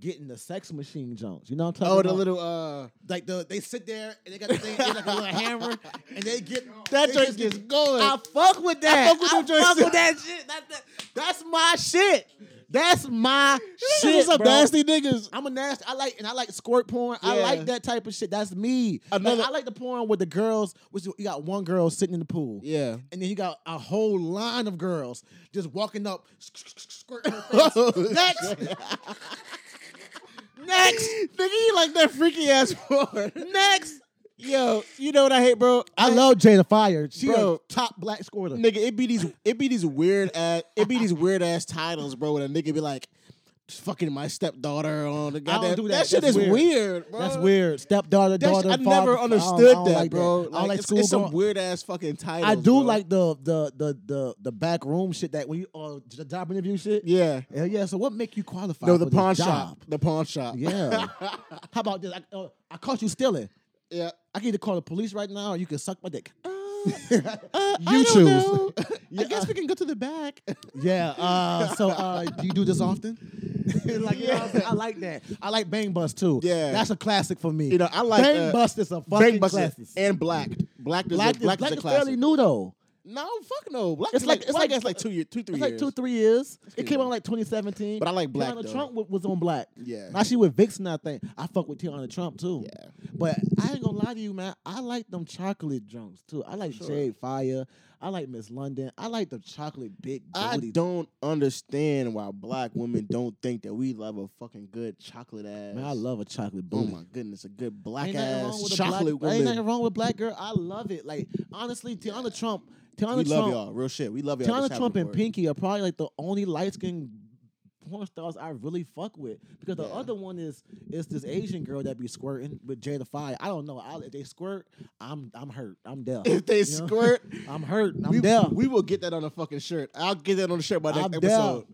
getting the sex machine Jones. You know what I'm talking oh, about? Oh, the little uh, like the they sit there and they got the thing like a little hammer and they get that they joint just gets going. I fuck with that. fuck with them joints fuck with that shit. That- that- that's my shit. That's my Shit, some bro. nasty niggas. I'm a nasty. I like and I like squirt porn. I like that type of shit. That's me. Like, Another- I like the porn with the girls. Which you got one girl sitting in the pool. Yeah. And then you got a whole line of girls just walking up, squirting her face. Next. Next. Nigga, you like that freaky ass porn. Next. Yo, you know what I hate, bro? I love Jada Fire. She Bro. a top black squirter. Nigga, it be these it be these weird ass it be these weird ass titles, bro. When a nigga be like, fucking my stepdaughter on the goddamn. do that. shit That's is weird. weird, bro. That's weird. Stepdaughter, That daughter. I father. never I don't- understood I don't that, like bro. I don't like it's, school. it's some weird ass fucking titles. I do bro. like the the the the the back room shit that when you uh the job interview shit. Yeah. Hell yeah. So what make you qualify? No, for the pawn shop. The pawn shop. Yeah. How about this? I, uh, I caught you stealing. Yeah. I can either call the police right now, or you can suck my dick. Uh, you I choose. Yeah, I guess uh, we can go to the back. Yeah. Uh, so uh, do you do this often? like, you know? I like that. I like Bang Bus too. Yeah. That's a classic for me. You know, I like, Bang uh, Bus is a fucking Bang classic. and Black. Black is Black, a, Black, is, Black is a is classic. fairly new though. No, fuck no. Black It's like- like it's like- is like two years, two three It's years. like two, three years. It came out like 2017. But I like Black, Teanna though. Trump wa- was on Black. Yeah. Now she with Vixen, I think. I fuck with Teanna Trump too. Yeah. But I ain't gonna lie to you, man. I like them chocolate drunks too. I like Jada Fire. I like Miss London. I like the chocolate big I don't understand why black women don't think that we love a fucking good chocolate ass. Man, I love a chocolate Oh my goodness, a good black ain't ass chocolate black, Ain't nothing wrong with black girl. I love it. Like honestly, Teanna Trump, Teanna We love Trump, y'all, real shit. We love y'all. Teanna Trump and. Pinky are probably like the only light skinned porn stars I really fuck with because the Yeah. other one is is this Asian girl that be squirting with Jada Fire. I don't know. I, if they squirt, I'm I'm hurt. I'm deaf. If they You squirt, I'm hurt. I'm we, deaf. we will get that on a fucking shirt. I'll get that on the shirt by next I'm episode.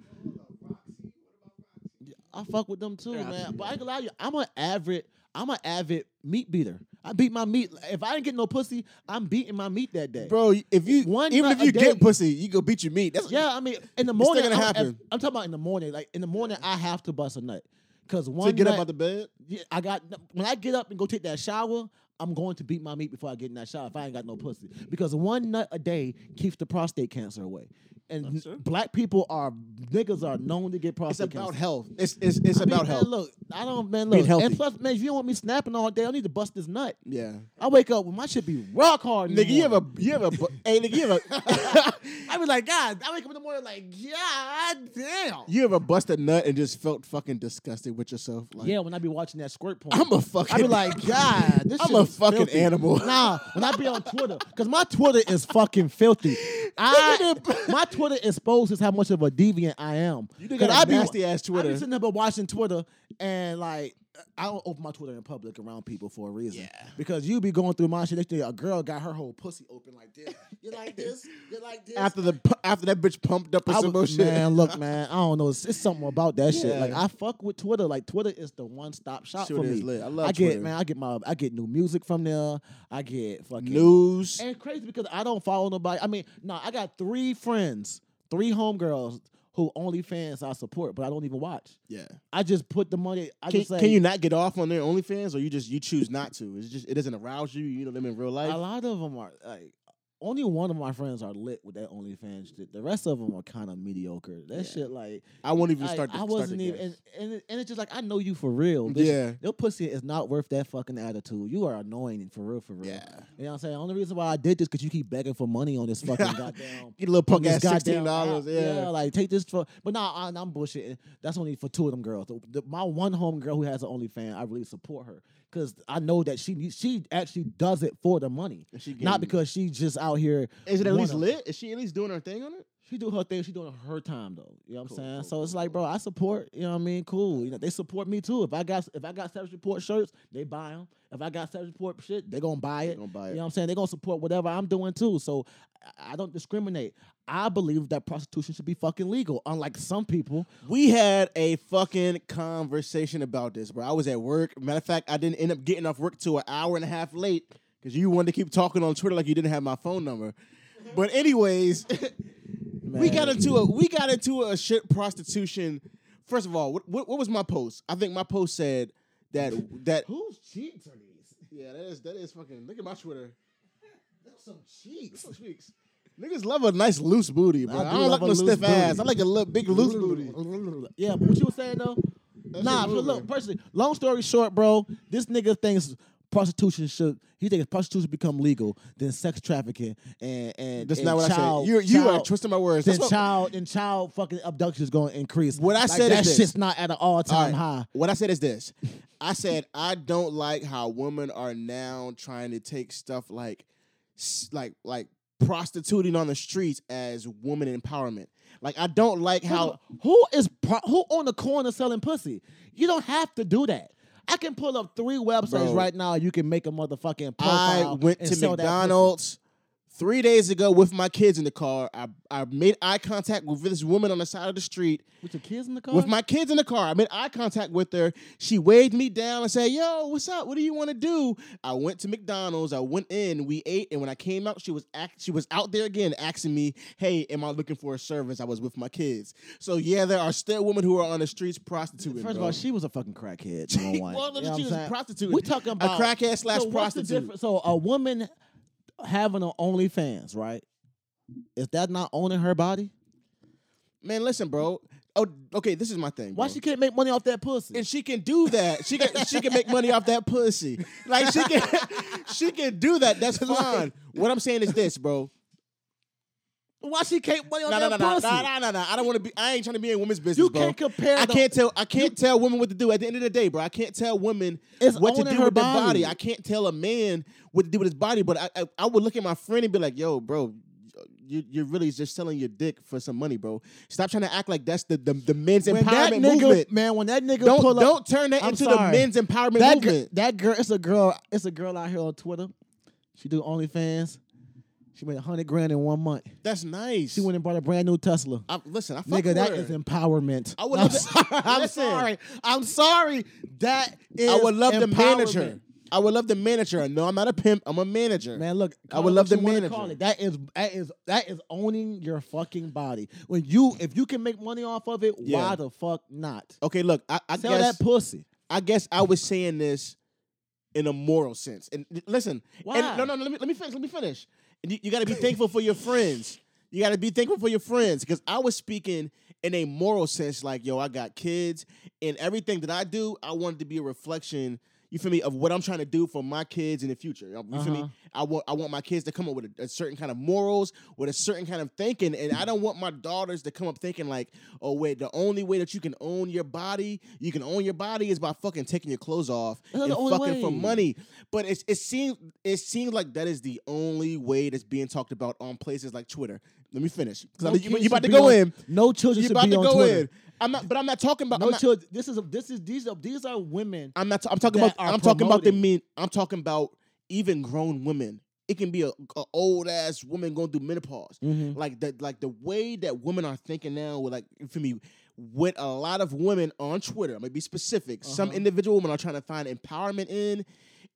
I fuck with them too, Yeah. man. But I can gonna lie to you, I'm an avid, I'm an avid meat beater. I beat my meat. If I didn't get no pussy, I'm beating my meat that day. Bro, if you One even if you day. get pussy, you go beat your meat. That's Yeah, I mean, in the morning, gonna I'm, happen. I'm talking about in the morning. Like in the morning, I have to bust a nut because one to get up out the bed. yeah, I got when I get up and go take that shower. I'm going to beat my meat before I get in that shower if I ain't got no pussy. Because one nut a day keeps the prostate cancer away. And That's black people are niggas are known to get prostate It's about cancer. health. It's it's, it's I mean, about man, health. Look, I don't man Being look. healthy. And plus, man, if you don't want me snapping all day, I need to bust this nut. yeah. I wake up with my shit be rock hard. in the Nigga, you have morning. a you have a bu- hey nigga, you have a I be like, God, I wake up in the morning like, God damn. you have a busted nut and just felt fucking disgusted with yourself. Like, Yeah, when I be watching that squirt porn. I'm a fucking. I be like, God, this I'm shit a is fucking filthy. animal. Nah, when I be on Twitter, because my Twitter is fucking filthy. I, my Twitter exposes how much of a deviant I am. You got 'Cause a I be- nasty ass Twitter. I be sitting there watching Twitter and like I don't open my Twitter in public around people for a reason. Yeah. Because you be going through my shit. Next day, a girl got her whole pussy open like this. You like this? You like this? after the after that bitch pumped up or some bullshit. Man, look, man, I don't know. It's, it's something about that shit. Like I fuck with Twitter. Like Twitter is the one stop shop Shit for me. lit. I love I get Twitter. man, I get my I get new music from there. I get fucking News. And crazy because I don't follow nobody. I mean, no, I got three friends, three homegirls who OnlyFans I support, but I don't even watch. Yeah. I just put the money. I Can, just say can you not get off on their OnlyFans, or you just you choose not to? It's just it doesn't arouse you. You know them in real life. a lot of them are like. Only one of my friends are lit with that OnlyFans shit. The rest of them are kind of mediocre. That Yeah. shit, like, I won't even like, start. The, I wasn't the even, guess. and, and, it- and it's just like I know you for real. Bitch. Yeah. your pussy is not worth that fucking attitude. You are annoying for real, for real. Yeah. you know what I'm saying. The only reason why I did this because you keep begging for money on this fucking goddamn Get a little punk ass goddamn sixteen dollars. app. Yeah. like take this for. But nah, I, I'm bullshitting. That's only for two of them girls. The, the- my one home girl who has an OnlyFans, I really support her because I know that she she actually does it for the money, she not because she's just out here. Is it at least lit? Is she at least doing her thing on it? She do her thing. She doing her time though. You know what Cool, I'm saying? cool, so cool, it's like, bro, I support. You know what I mean? Cool. You know they support me too. If I got if I got Savage Report shirts, they buy them. If I got Savage Report shit, they gonna buy it. gonna buy it. You know what I'm saying? They gonna support whatever I'm doing too. So I- I don't discriminate. I believe that prostitution should be fucking legal, unlike some people. We had a fucking conversation about this, bro. I was at work. Matter of fact, I didn't end up getting off work till an hour and a half late because you wanted to keep talking on Twitter like you didn't have my phone number. But anyways, we got into a we got into a shit prostitution. First of all, what, what, what was my post? I think my post said that that Whose cheeks are these? yeah that is that is fucking look at my Twitter. That's some cheeks. Some cheeks. Niggas love a nice loose booty, bro. I, do don't like a no stiff ass. I like a little big loose booty. Yeah, but what you were saying though? nah, shit but look, personally, long story short, bro, this nigga thinks prostitution should he thinks prostitution become legal, then sex trafficking and and That's and not what child, I said. You you are twisting my words. Then what- child and child fucking abduction is going to increase. What I Like, said that is shit's not at an all All time right. high. What I said is this. I said I don't like how women are now trying to take stuff like like like prostituting on the streets as woman empowerment. Like I don't like how who is pro- who on the corner selling pussy? You don't have to do that. I can pull up three websites Bro. right now. You can make a motherfucking I profile. went and to. McDonald's three days ago with my kids in the car. I, I made eye contact with this woman on the side of the street with your kids in the car. with my kids in the car. I made eye contact with her. She waved me down and said, "Yo, what's up? What do you want to do?" I went to McDonald's. I went in. We ate, and when I came out, she was act- she was out there again asking me, "Hey, am I looking for a service?" I was with my kids. So yeah, there are still women who are on the streets prostituting. First of bro. all, she was a fucking crackhead. well, You know she was prostituting. We talking about a crackhead slash so prostitute. So a woman having an OnlyFans, right? Is that not owning her body? Man, listen, bro. Oh, okay. This is my thing. Why bro. she can't make money off that pussy? and she can do that. She can she can make money off that pussy. Like she can she can do that. That's fine. What I'm saying is this, bro. Why she can't money off No, no, that no, no, pussy? no, no, no, no. I don't want to be. I ain't trying to be in women's business, You bro. can't compare. I the- can't tell. I can't tell women what to do. At the end of the day, bro, I can't tell women what to do her with their body. body. I can't tell a man what to do with his body. But I, I, I would look at my friend and be like, "Yo, bro, you, you're really just selling your dick for some money, bro. Stop trying to act like that's the the, the men's When empowerment nigga, movement. man, when that nigga Don't pull up, don't turn that I'm into sorry. the men's empowerment that girl, movement. that girl, it's a girl, it's a girl out here on Twitter. She do OnlyFans. She made a hundred grand in one month. That's nice. She went and bought a brand new Tesla. I, listen, I Nigga, that her. is empowerment. I would I'm sorry. I'm Listen. sorry. I'm sorry. That is I would love to manage her. I would love to manage her. No, I'm not a pimp. I'm a manager. Man, look, I would love to manage her. it. That is that is that is owning your fucking body. When you if you can make money off of it, Yeah. why the fuck not? Okay, look, I, I Sell guess that pussy. I guess I was saying this in a moral sense. And listen, Why? and no, no, no, let me let me finish. Let me finish. And you, you got to be thankful for your friends. You got to be thankful for your friends because I was speaking in a moral sense, like, yo, I got kids, and everything that I do, I wanted to be a reflection. You feel me of what I'm trying to do for my kids in the future. You feel me? Uh-huh. I want I want my kids to come up with a, a certain kind of morals, with a certain kind of thinking, and I don't want my daughters to come up thinking like, oh wait, the only way that you can own your body, you can own your body is by fucking taking your clothes off That's and fucking for money. But it's it seems it seems like that is the only way that's being talked about on places like Twitter. Let me finish. 'Cause I No you, you about to go on- in. No children You should about be to on go Twitter. in. I'm not, but I'm not talking about. No not, children. This is a, this is these are these are women. I'm not. I'm talking about. I'm talking about the men. I'm talking about even grown women. It can be a, a old ass woman going through menopause. Mm-hmm. Like that. Like the way that women are thinking now. With like for me, with a lot of women on Twitter. I'm gonna be specific. Some Uh-huh. individual women are trying to find empowerment in.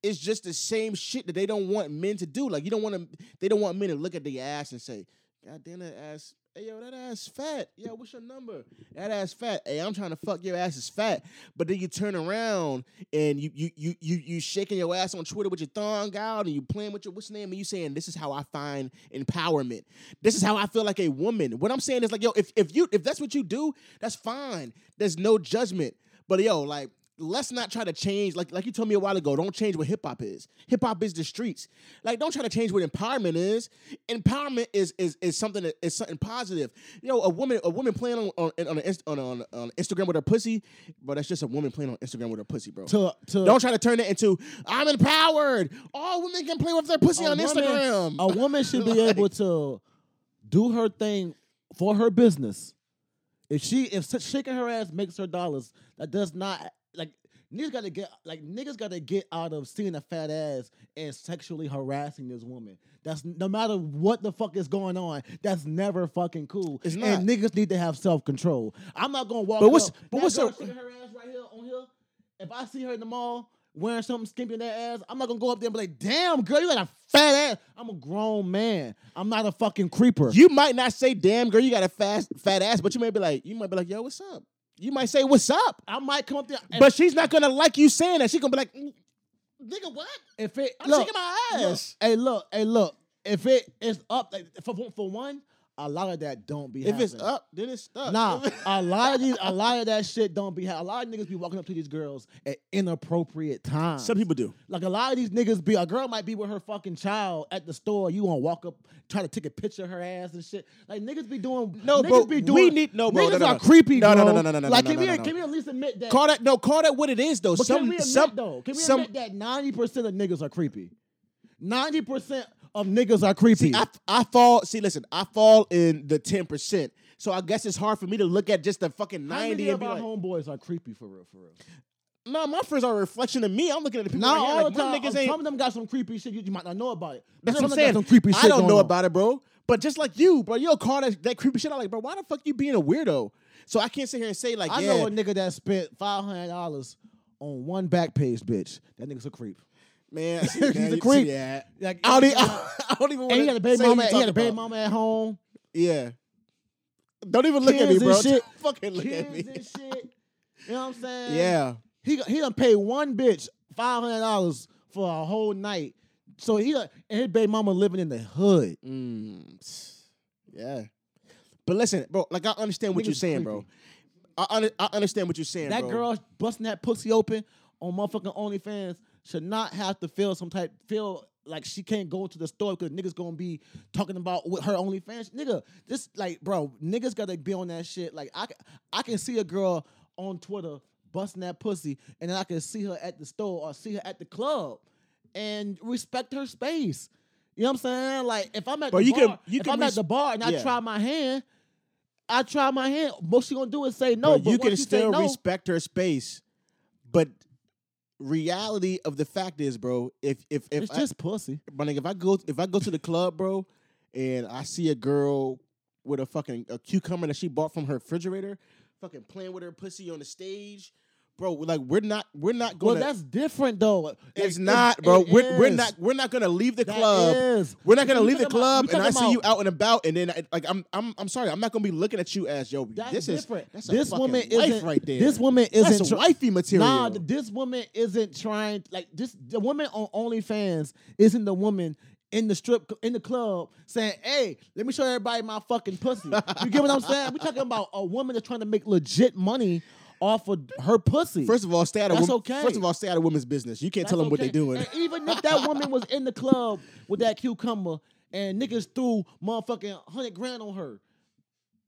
It's just the same shit that they don't want men to do. Like you don't want to. They don't want men to look at the ass and say, "God damn that ass." Hey yo, that ass fat. Yo, what's your number? That ass fat. Hey, I'm trying to fuck your ass is fat. But then you turn around and you you you you you shaking your ass on Twitter with your thong out and you playing with your what's name and you saying this is how I find empowerment. This is how I feel like a woman. What I'm saying is like yo, if if you if that's what you do, that's fine. There's no judgment. But yo, like let's not try to change like like you told me a while ago don't change what hip-hop is. Hip-hop is the streets. Like don't try to change what empowerment is. Empowerment is is is something that is something positive. You know a woman a woman playing on on on, an on, on, on instagram with her pussy but that's just a woman playing on instagram with her pussy bro. To to don't try to turn it into i'm empowered. All women can play with their pussy on woman- instagram. A woman should be able to do her thing for her business. If she if shaking her ass makes her dollars, that does not like niggas gotta get like niggas gotta get out of seeing a fat ass and sexually harassing this woman. That's no matter what the fuck is going on. That's never fucking cool. It's And not. niggas need to have self control. I'm not gonna walk. But what's- up, but what's a- her ass right here on here? If I see her in the mall wearing something skimpy in that ass, I'm not gonna go up there and be like, "Damn, girl, you got a fat ass." I'm a grown man. I'm not a fucking creeper. you might not say damn girl you got a fast fat ass but you might be like you might be like yo what's up you might say what's up I might come up there, But she's not gonna like you saying that. She's gonna be like, "Mm, nigga, what? if it I'm look, shaking my look, ass. hey, look, hey, look. If it is up, like, for for one, a lot of that don't be. If it's up, then it's stuck. Nah, a lot of these, a lot of that shit don't be. ha- A lot of niggas be walking up to these girls at inappropriate times. Some people do. Like a lot of these niggas be a girl might be with her fucking child at the store. You gonna walk up, try to take a picture of her ass and shit. Like niggas be doing. No, niggas bro, Be we need- no, bro, Niggas no, no, are no. creepy, No, no, bro. no, no, no, no, Like no, can no, we no, no. can we at least admit that? Call that no, call that what it is though. but some can we admit some though? Can we some admit that ninety percent of niggas are creepy? Ninety percent of niggas are creepy. See, I, I fall. See, listen, I fall in the ten percent. So I guess it's hard for me to look at just the fucking How ninety many and of be our like, homeboys are creepy for real? For real. no, my friends are a reflection of me. I'm looking at the people. Not right here, all like, the my time. Niggas um, ain't. Some of them got some creepy shit. You, you might not know about it. That's some what I'm of them saying. got some creepy shit I don't going know on. about it, bro. But just like you, bro, you'll call that, that creepy shit out like, bro, why the fuck you being a weirdo? So I can't sit here and say like, I yeah, know a nigga that spent five hundred dollars on one back page, bitch. That nigga's a creep. Man, He's man, a creep. Yeah, Like I don't, and even, I don't even want he got a baby say mama. He got a baby about. mama at home. Yeah. Don't even look at me, Kids and bro. shit. Fucking look Kids at me. and shit. You know what I'm saying? Yeah. He he done paid one bitch five hundred dollars for a whole night. So he and his baby mama living in the hood. Mm, yeah. But listen, bro, like I understand what you're saying, bro. I, I understand what you're saying, That bro. girl busting that pussy open on motherfucking OnlyFans should not have to feel some type feel like she can't go to the store because niggas gonna be talking about with her OnlyFans. Nigga, this like, bro, niggas gotta be on that shit. Like I, I can see a girl on Twitter busting that pussy, and then I can see her at the store or see her at the club, and respect her space. You know what I'm saying? Like if I'm at But the you bar, can- you if can I'm res- at the bar and I try my hand. I try my hand. Most she gonna do is say no. But but you can say still no, respect her space. But reality of the fact is, bro, if if if it's I, just pussy. but like if I go if I go to the club, bro, and I see a girl with a fucking a cucumber that she bought from her refrigerator, fucking playing with her pussy on the stage, bro, like we're not we're not going. Well, that's different though. it's It- not, it- bro. it we're, we're not we're not gonna leave the That club. is. We're not gonna leave the about- club, and I see you out and about, and then I, like I'm I'm I'm sorry, I'm not gonna be looking at you as yo. This is. That's this woman isn't right there. This woman isn't that's tr- wifey material. Nah, this woman isn't trying like this. The woman on OnlyFans isn't the woman in the strip in the club saying, "Hey, let me show everybody my fucking pussy." You get what I'm saying? We're talking about a woman that's trying to make legit money off of her pussy. First of all, stay out of That's wom- okay. First of all, stay out of women's business. You can't tell them what okay. they're doing. And even if that woman was in the club with that cucumber and niggas threw motherfucking hundred grand on her,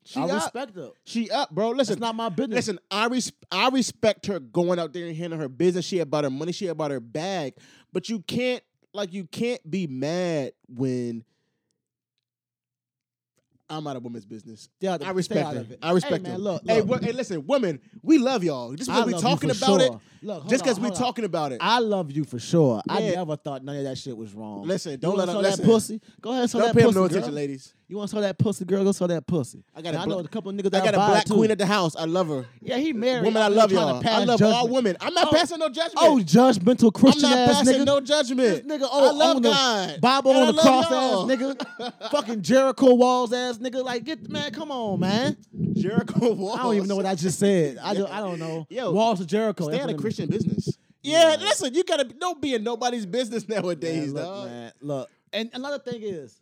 She I up. respect her. She up, bro. Listen, it's not my business. Listen, I res- I respect her going out there and handling her business. She about her money. She about her bag. But you can't like you can't be mad when I'm out of women's business. Stay out of- I stay respect out of it. I respect Hey, man, look, hey, look. wo- hey, listen, women, we love y'all. Just because we you talking about sure. it, Look, just because we on. talking about it. I love you for sure. I never thought none of that shit was wrong. Listen, don't wanna let saw that pussy. Go ahead, and saw Don't that pay pussy, no girl. attention, ladies. You want to saw that pussy, girl? Go saw that pussy. I got a I know a couple niggas I got a black too. queen at the house. I love her. Yeah, he married. Woman, I love y'all. I love all women. I'm not Oh, passing no judgment. Oh, judgmental Christian I'm not ass passing nigga. no judgment. This nigga, oh, I love God. Bible And on I the cross y'all. ass nigga. Fucking Jericho walls ass nigga. Like, get man, come on, man. Jericho Walls. I don't even know what I just said. I don't, I don't know. Yo, walls of Jericho. Stay out of Christian business. Yeah, listen, you gotta don't be in nobody's business nowadays, Man, look, dog. man, look. And another thing is,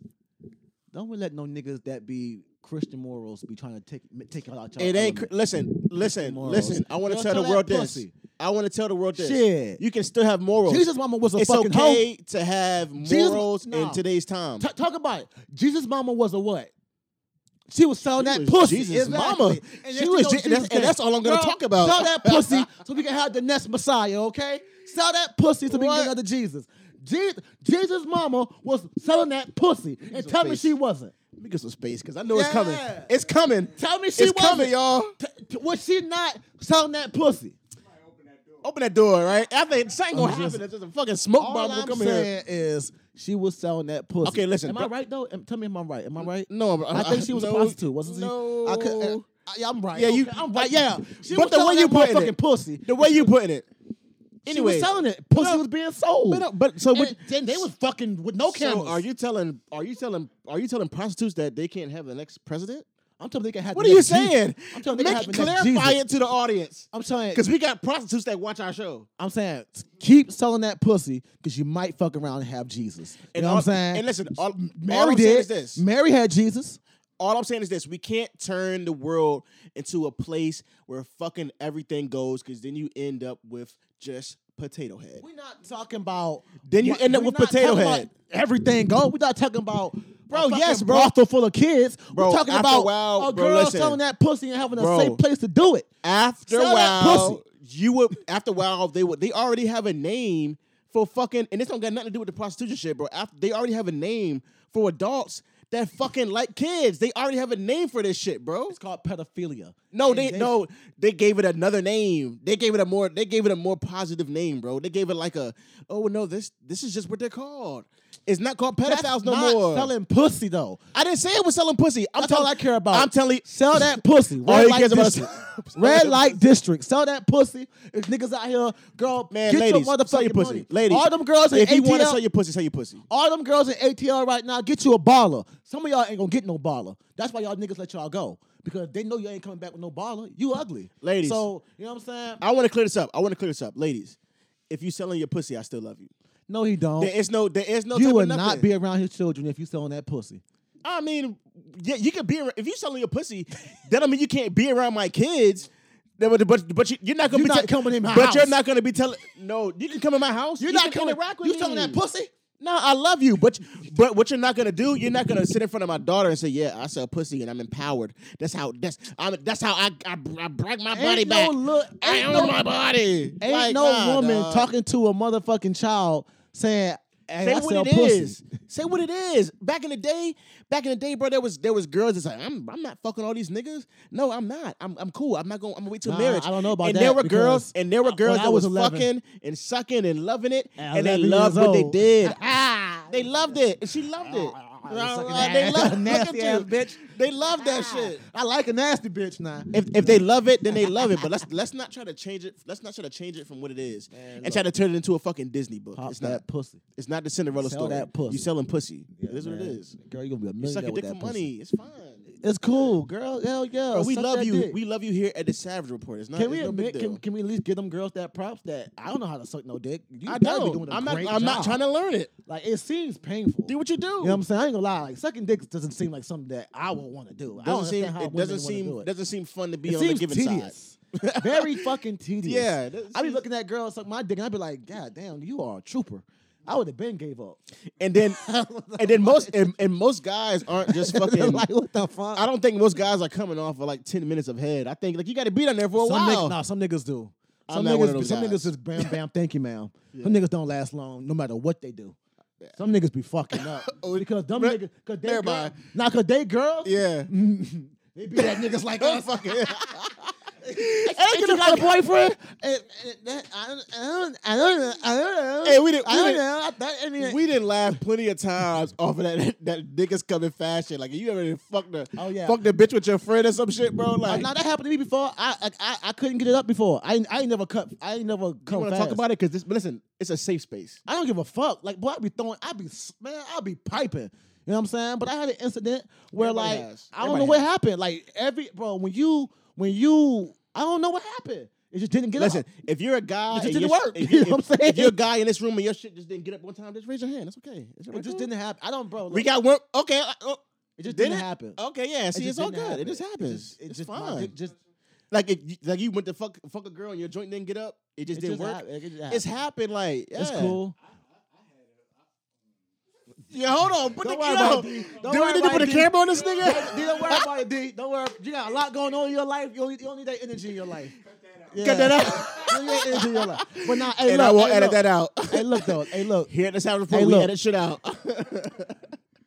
don't we let no niggas that be Christian morals be trying to take take out y'all. It ain't. element. Listen, listen, morals. listen. I want to tell tell the world this. I want to tell the world this. Shit. You can still have morals. Jesus' mama was a it's fucking okay hoe. to have Jesus- morals nah. in today's time. Ta- talk about it. Jesus' mama was a what? She was selling She that was pussy. Jesus' Exactly. mama. And She was thing Je- and that's- Jesus and that's all I'm gonna talk about. Sell that pussy so we can have the next Messiah, okay? Sell that pussy so we can get another Jesus. Je- Jesus' mama was selling that pussy. And tell me she wasn't. Let me get some space because I know it's coming. It's coming. Tell me she it's wasn't. coming, y'all. T- was she not selling that pussy? Open that door, right? After something gonna happen. There's just a fucking smoke All bomb I'm gonna come in here. saying is she was selling that pussy. Okay, listen, Am I right though? Am- Tell me if I'm right. Am I right? No, bro, I think she was no, a prostitute, wasn't she? No, I could, uh, I- yeah, I'm right. Yeah, you- Okay, I'm right. Yeah, she But was the way you put it- pussy. the way you putting it. She Anyway, was selling it. Pussy No, was being sold. but, but so And then they was fucking with no cameras. So are you telling? Are you telling? Are you telling prostitutes that they can't have the next president? I'm telling they can have. What are you next Jesus. saying? I'm telling they can have the next clarify it to the audience I'm saying because we got prostitutes that watch our show. I'm saying keep selling that pussy because you might fuck around and have Jesus. You And know all, what I'm saying? And listen, all, all Mary saying did. is this. Mary had Jesus. all I'm saying is this: we can't turn the world into a place where fucking everything goes, because then you end up with just potato head. We're not talking about. Then you end up with potato head. about Everything go. We're not talking about. Bro, a yes, bro. Brothel full of kids. Bro, we're talking after a about while, a bro, girl listen. selling that pussy and having a Bro. safe place to do it. After a Sell that while, pussy. you would. After a while, they would. They already have a name for fucking, and this don't got nothing to do with the prostitution shit, bro. After they already have a name for adults that fucking like kids. They already have a name for this shit, bro. It's called pedophilia. No, And they, no, they gave it another name. They gave it a more they gave it a more positive name, bro. They gave it like a oh no, this this is just what they're called. It's not called That's pedophiles no not more. selling pussy though. I didn't say it was selling pussy. I'm That's all telling I care about. I'm telling you, Sell that pussy. All Red he light cares about is- district. Red light district. Sell that pussy. If niggas out here, girl, man, get ladies, your motherfucking sell your pussy, money. ladies. All them girls in if you want to sell your pussy, sell your pussy. all them girls in ATL right now, get you a baller. Some of y'all ain't gonna get no baller. That's why y'all niggas let y'all go. Because they know you ain't coming back with no baller. You ugly. Ladies. So, you know what I'm saying? I want to clear this up. I want to clear this up, ladies. If you selling your pussy, I still love you. No, he don't. There is no, there is no. you would not be around his children if you selling that pussy. I mean, yeah, you can be around, if you selling your pussy. that don't mean you can't be around my kids. But but, but you, you're not gonna You're be not coming in my But you're not gonna be telling. No, you can come in my house. You're You not coming. rock with You me. selling that pussy? No, I love you, but but what you're not gonna do, you're not gonna sit in front of my daughter and say, "Yeah, I sell pussy and I'm empowered." That's how that's I'm, that's how I I, I brag my body Ain't back. no look. I Ain't own no, my body. ain't Like, no nah, woman dog. talking to a motherfucking child saying, hey, Say I what it pussy. is. Say what it is. Back in the day, back in the day, bro, there was there was girls that's like, I'm I'm not fucking all these niggas. No, I'm not. I'm I'm cool. I'm not going. I'm gonna wait till Nah, marriage. I don't know about and that there were girls, and there were girls that was, was 11 fucking and sucking and loving it, and they loved what they did. ah, they loved it, and she loved it. Ah, Uh, they ass. love Nasty ass bitch. They love that shit. I like a nasty bitch now. If, if they love it, then they love it. But let's let's not try to change it. Let's not try to change it from what it is and try to turn it into a fucking Disney book. Pop it's that not. pussy. It's not the Cinderella Sell story. that pussy. You selling pussy. it is what it is. Girl, you gonna be a You millionaire suck your with dick for that pussy. money. It's fine. It's cool, girl. Hell yeah. Bro, we suck love that you. dick. We love you here at the Savage Report. It's not. Can we it's no big admit? deal. Can, can we at least give them girls that props that I don't know how to suck no dick? You I gotta be know. doing a I'm not. great I'm not job. trying to learn it. Like it seems painful. Do what you do. You know what I'm saying? I ain't gonna lie. Like sucking dick doesn't seem like something that I would want to do. I don't doesn't seem. understand how It women doesn't wanna seem. do it. Doesn't seem fun to be it on the seems given side. tedious. Very fucking tedious. Yeah, that I be seems- looking at girls suck my dick and I be like, God damn, you are a trooper. I would have been gave up. And then, and then most and, and most guys aren't just fucking. like what the fuck? I don't think most guys are coming off of like ten minutes of head. I think like you got to be down there for a some while. niggas, nah, some niggas do. I'm Some not niggas, some guys. niggas just bam bam. Thank you, ma'am. Some niggas don't last long, no matter what they do. Some niggas be fucking up Oh because Re- niggas, cause they girl, nah, cause they girls, Yeah. they be that niggas like us. Fucking- Hey, you got a boyfriend? Eh, eh, that- I don't, I don't, I don't know. I don't know. Hey, we didn't- I we don't didn't- know. I thought, I mean, we didn't laugh plenty of times off of that that niggas coming fast shit. Like you ever fuck the Oh, yeah. fuck the bitch with your friend or some shit, bro. Uh, Like now that happened to me before. I, I I I couldn't get it up before. I I ain't never cut. I ain't never come. you want to talk about it because this. But listen, it's a safe space. I don't give a fuck. Like, boy, I be throwing, I be, man, I be piping. You know what I'm saying? But I had an incident where, Everybody like, has. I don't know what has. happened. Like, every, bro, when you, when you, I don't know what happened. It just didn't get Listen, up. Listen, if you're a guy, It just didn't work. If, You know what I'm saying? if you're a guy in this room and your shit just didn't get up one time, just raise your hand. That's okay. It just cool? didn't happen. I don't, bro. We got one. Okay. uh, oh, it just did didn't it? happen. Okay. Yeah. See, it's all good. happen. It just happens. just- it it's just, fine. dick just, like it, like you went to fuck fuck a girl and your joint didn't get up. It just it didn't just work. it just It's happened. happened. Like It's yeah. cool. Yeah. Hold on. Put Don't the worry yo, about it, Don't Do worry we need to about put it, camera on this nigga? D, don't worry about it, D. Don't worry. You got a lot going on in your life. You don't need, you don't need that energy in your life. Yeah. Cut that out. You don't need that energy in your life. But now, hey, and look, I will hey, edit look. that out. Hey, look though. Hey, look. Here at the Sound Report, Hey, we look. edit shit out.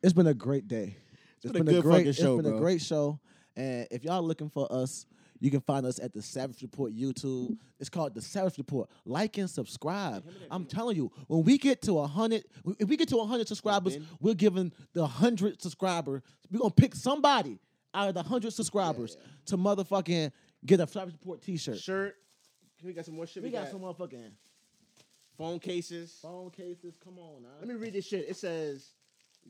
It's been a great day. It's been a good great, fucking show, It's been bro. a great show. And if y'all looking for us, you can find us at the Savage Report YouTube. It's called the Savage Report. Like and subscribe. I'm telling you, when we get to a hundred, if we get to a hundred subscribers, we're giving the hundred subscriber. We're gonna pick somebody out of the hundred subscribers to motherfucking get a Savage Report T-shirt. Shirt. We got some more shit. We got some motherfucking phone cases. phone cases. Come on now. Let me read this shit. It says,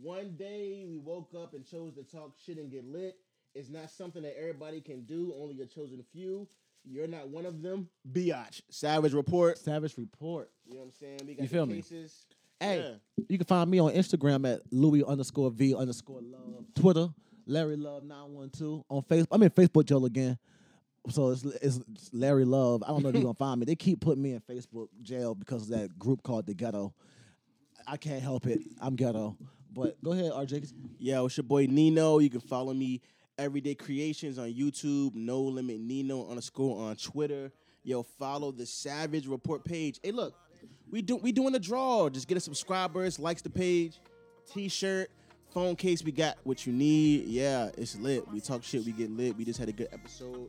"One day we woke up and chose to talk shit and get lit. It's not something that everybody can do. Only a chosen few. You're not one of them. Biatch. Savage Report. Savage Report. You know what I'm saying? We got You feel me? cases. Hey, Yeah. you can find me on Instagram at Louis underscore V underscore love. Twitter, Larry Love 912. On Facebook, I'm in Facebook jail again. So it's, it's it's Larry Love. I don't know if you're gonna find me. They keep putting me in Facebook jail because of that group called the Ghetto. I can't help it. I'm ghetto. But go ahead, RJ. Yeah, it's your boy Nino. You can follow me Everyday Creations on YouTube. No Limit Nino underscore on Twitter. Yo, follow the Savage Report page. Hey, look, we do we doing a draw. Just get a subscribers, likes the page, T-shirt, phone case. We got what you need. Yeah, it's lit. We talk shit. We get lit. We just had a good episode.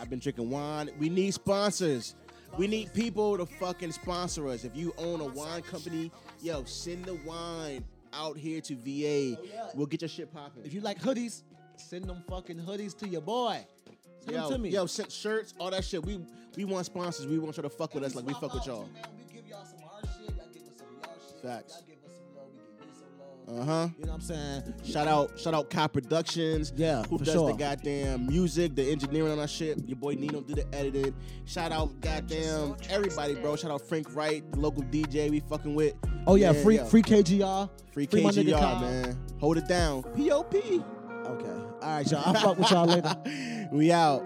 I've been drinking wine. We need sponsors. We need people to fucking sponsor us. If you own a wine company, yo, send the wine out here to VA. We'll get your shit popping. If you like hoodies, send them fucking hoodies to your boy. Send yo, them to me. yo, send shirts, all that shit. We we want sponsors. We want y'all to fuck with us like we fuck with y'all. We give y'all some our shit. Y'all give us some y'all shit. Facts. Y'all give us some love. We give you some love. Uh huh. You know what I'm saying? Shout out, shout out, Cop Productions. Yeah, who does sure. the goddamn music, the engineering on our shit. Your boy Nino do the editing. Shout out, goddamn everybody, bro. Shout out Frank Wright, the local DJ we fucking with. Oh yeah, free yeah. free KGR. free nigga KGR, man. Hold it down. Pop. Okay. All right, y'all. I'll fuck with y'all later. we out.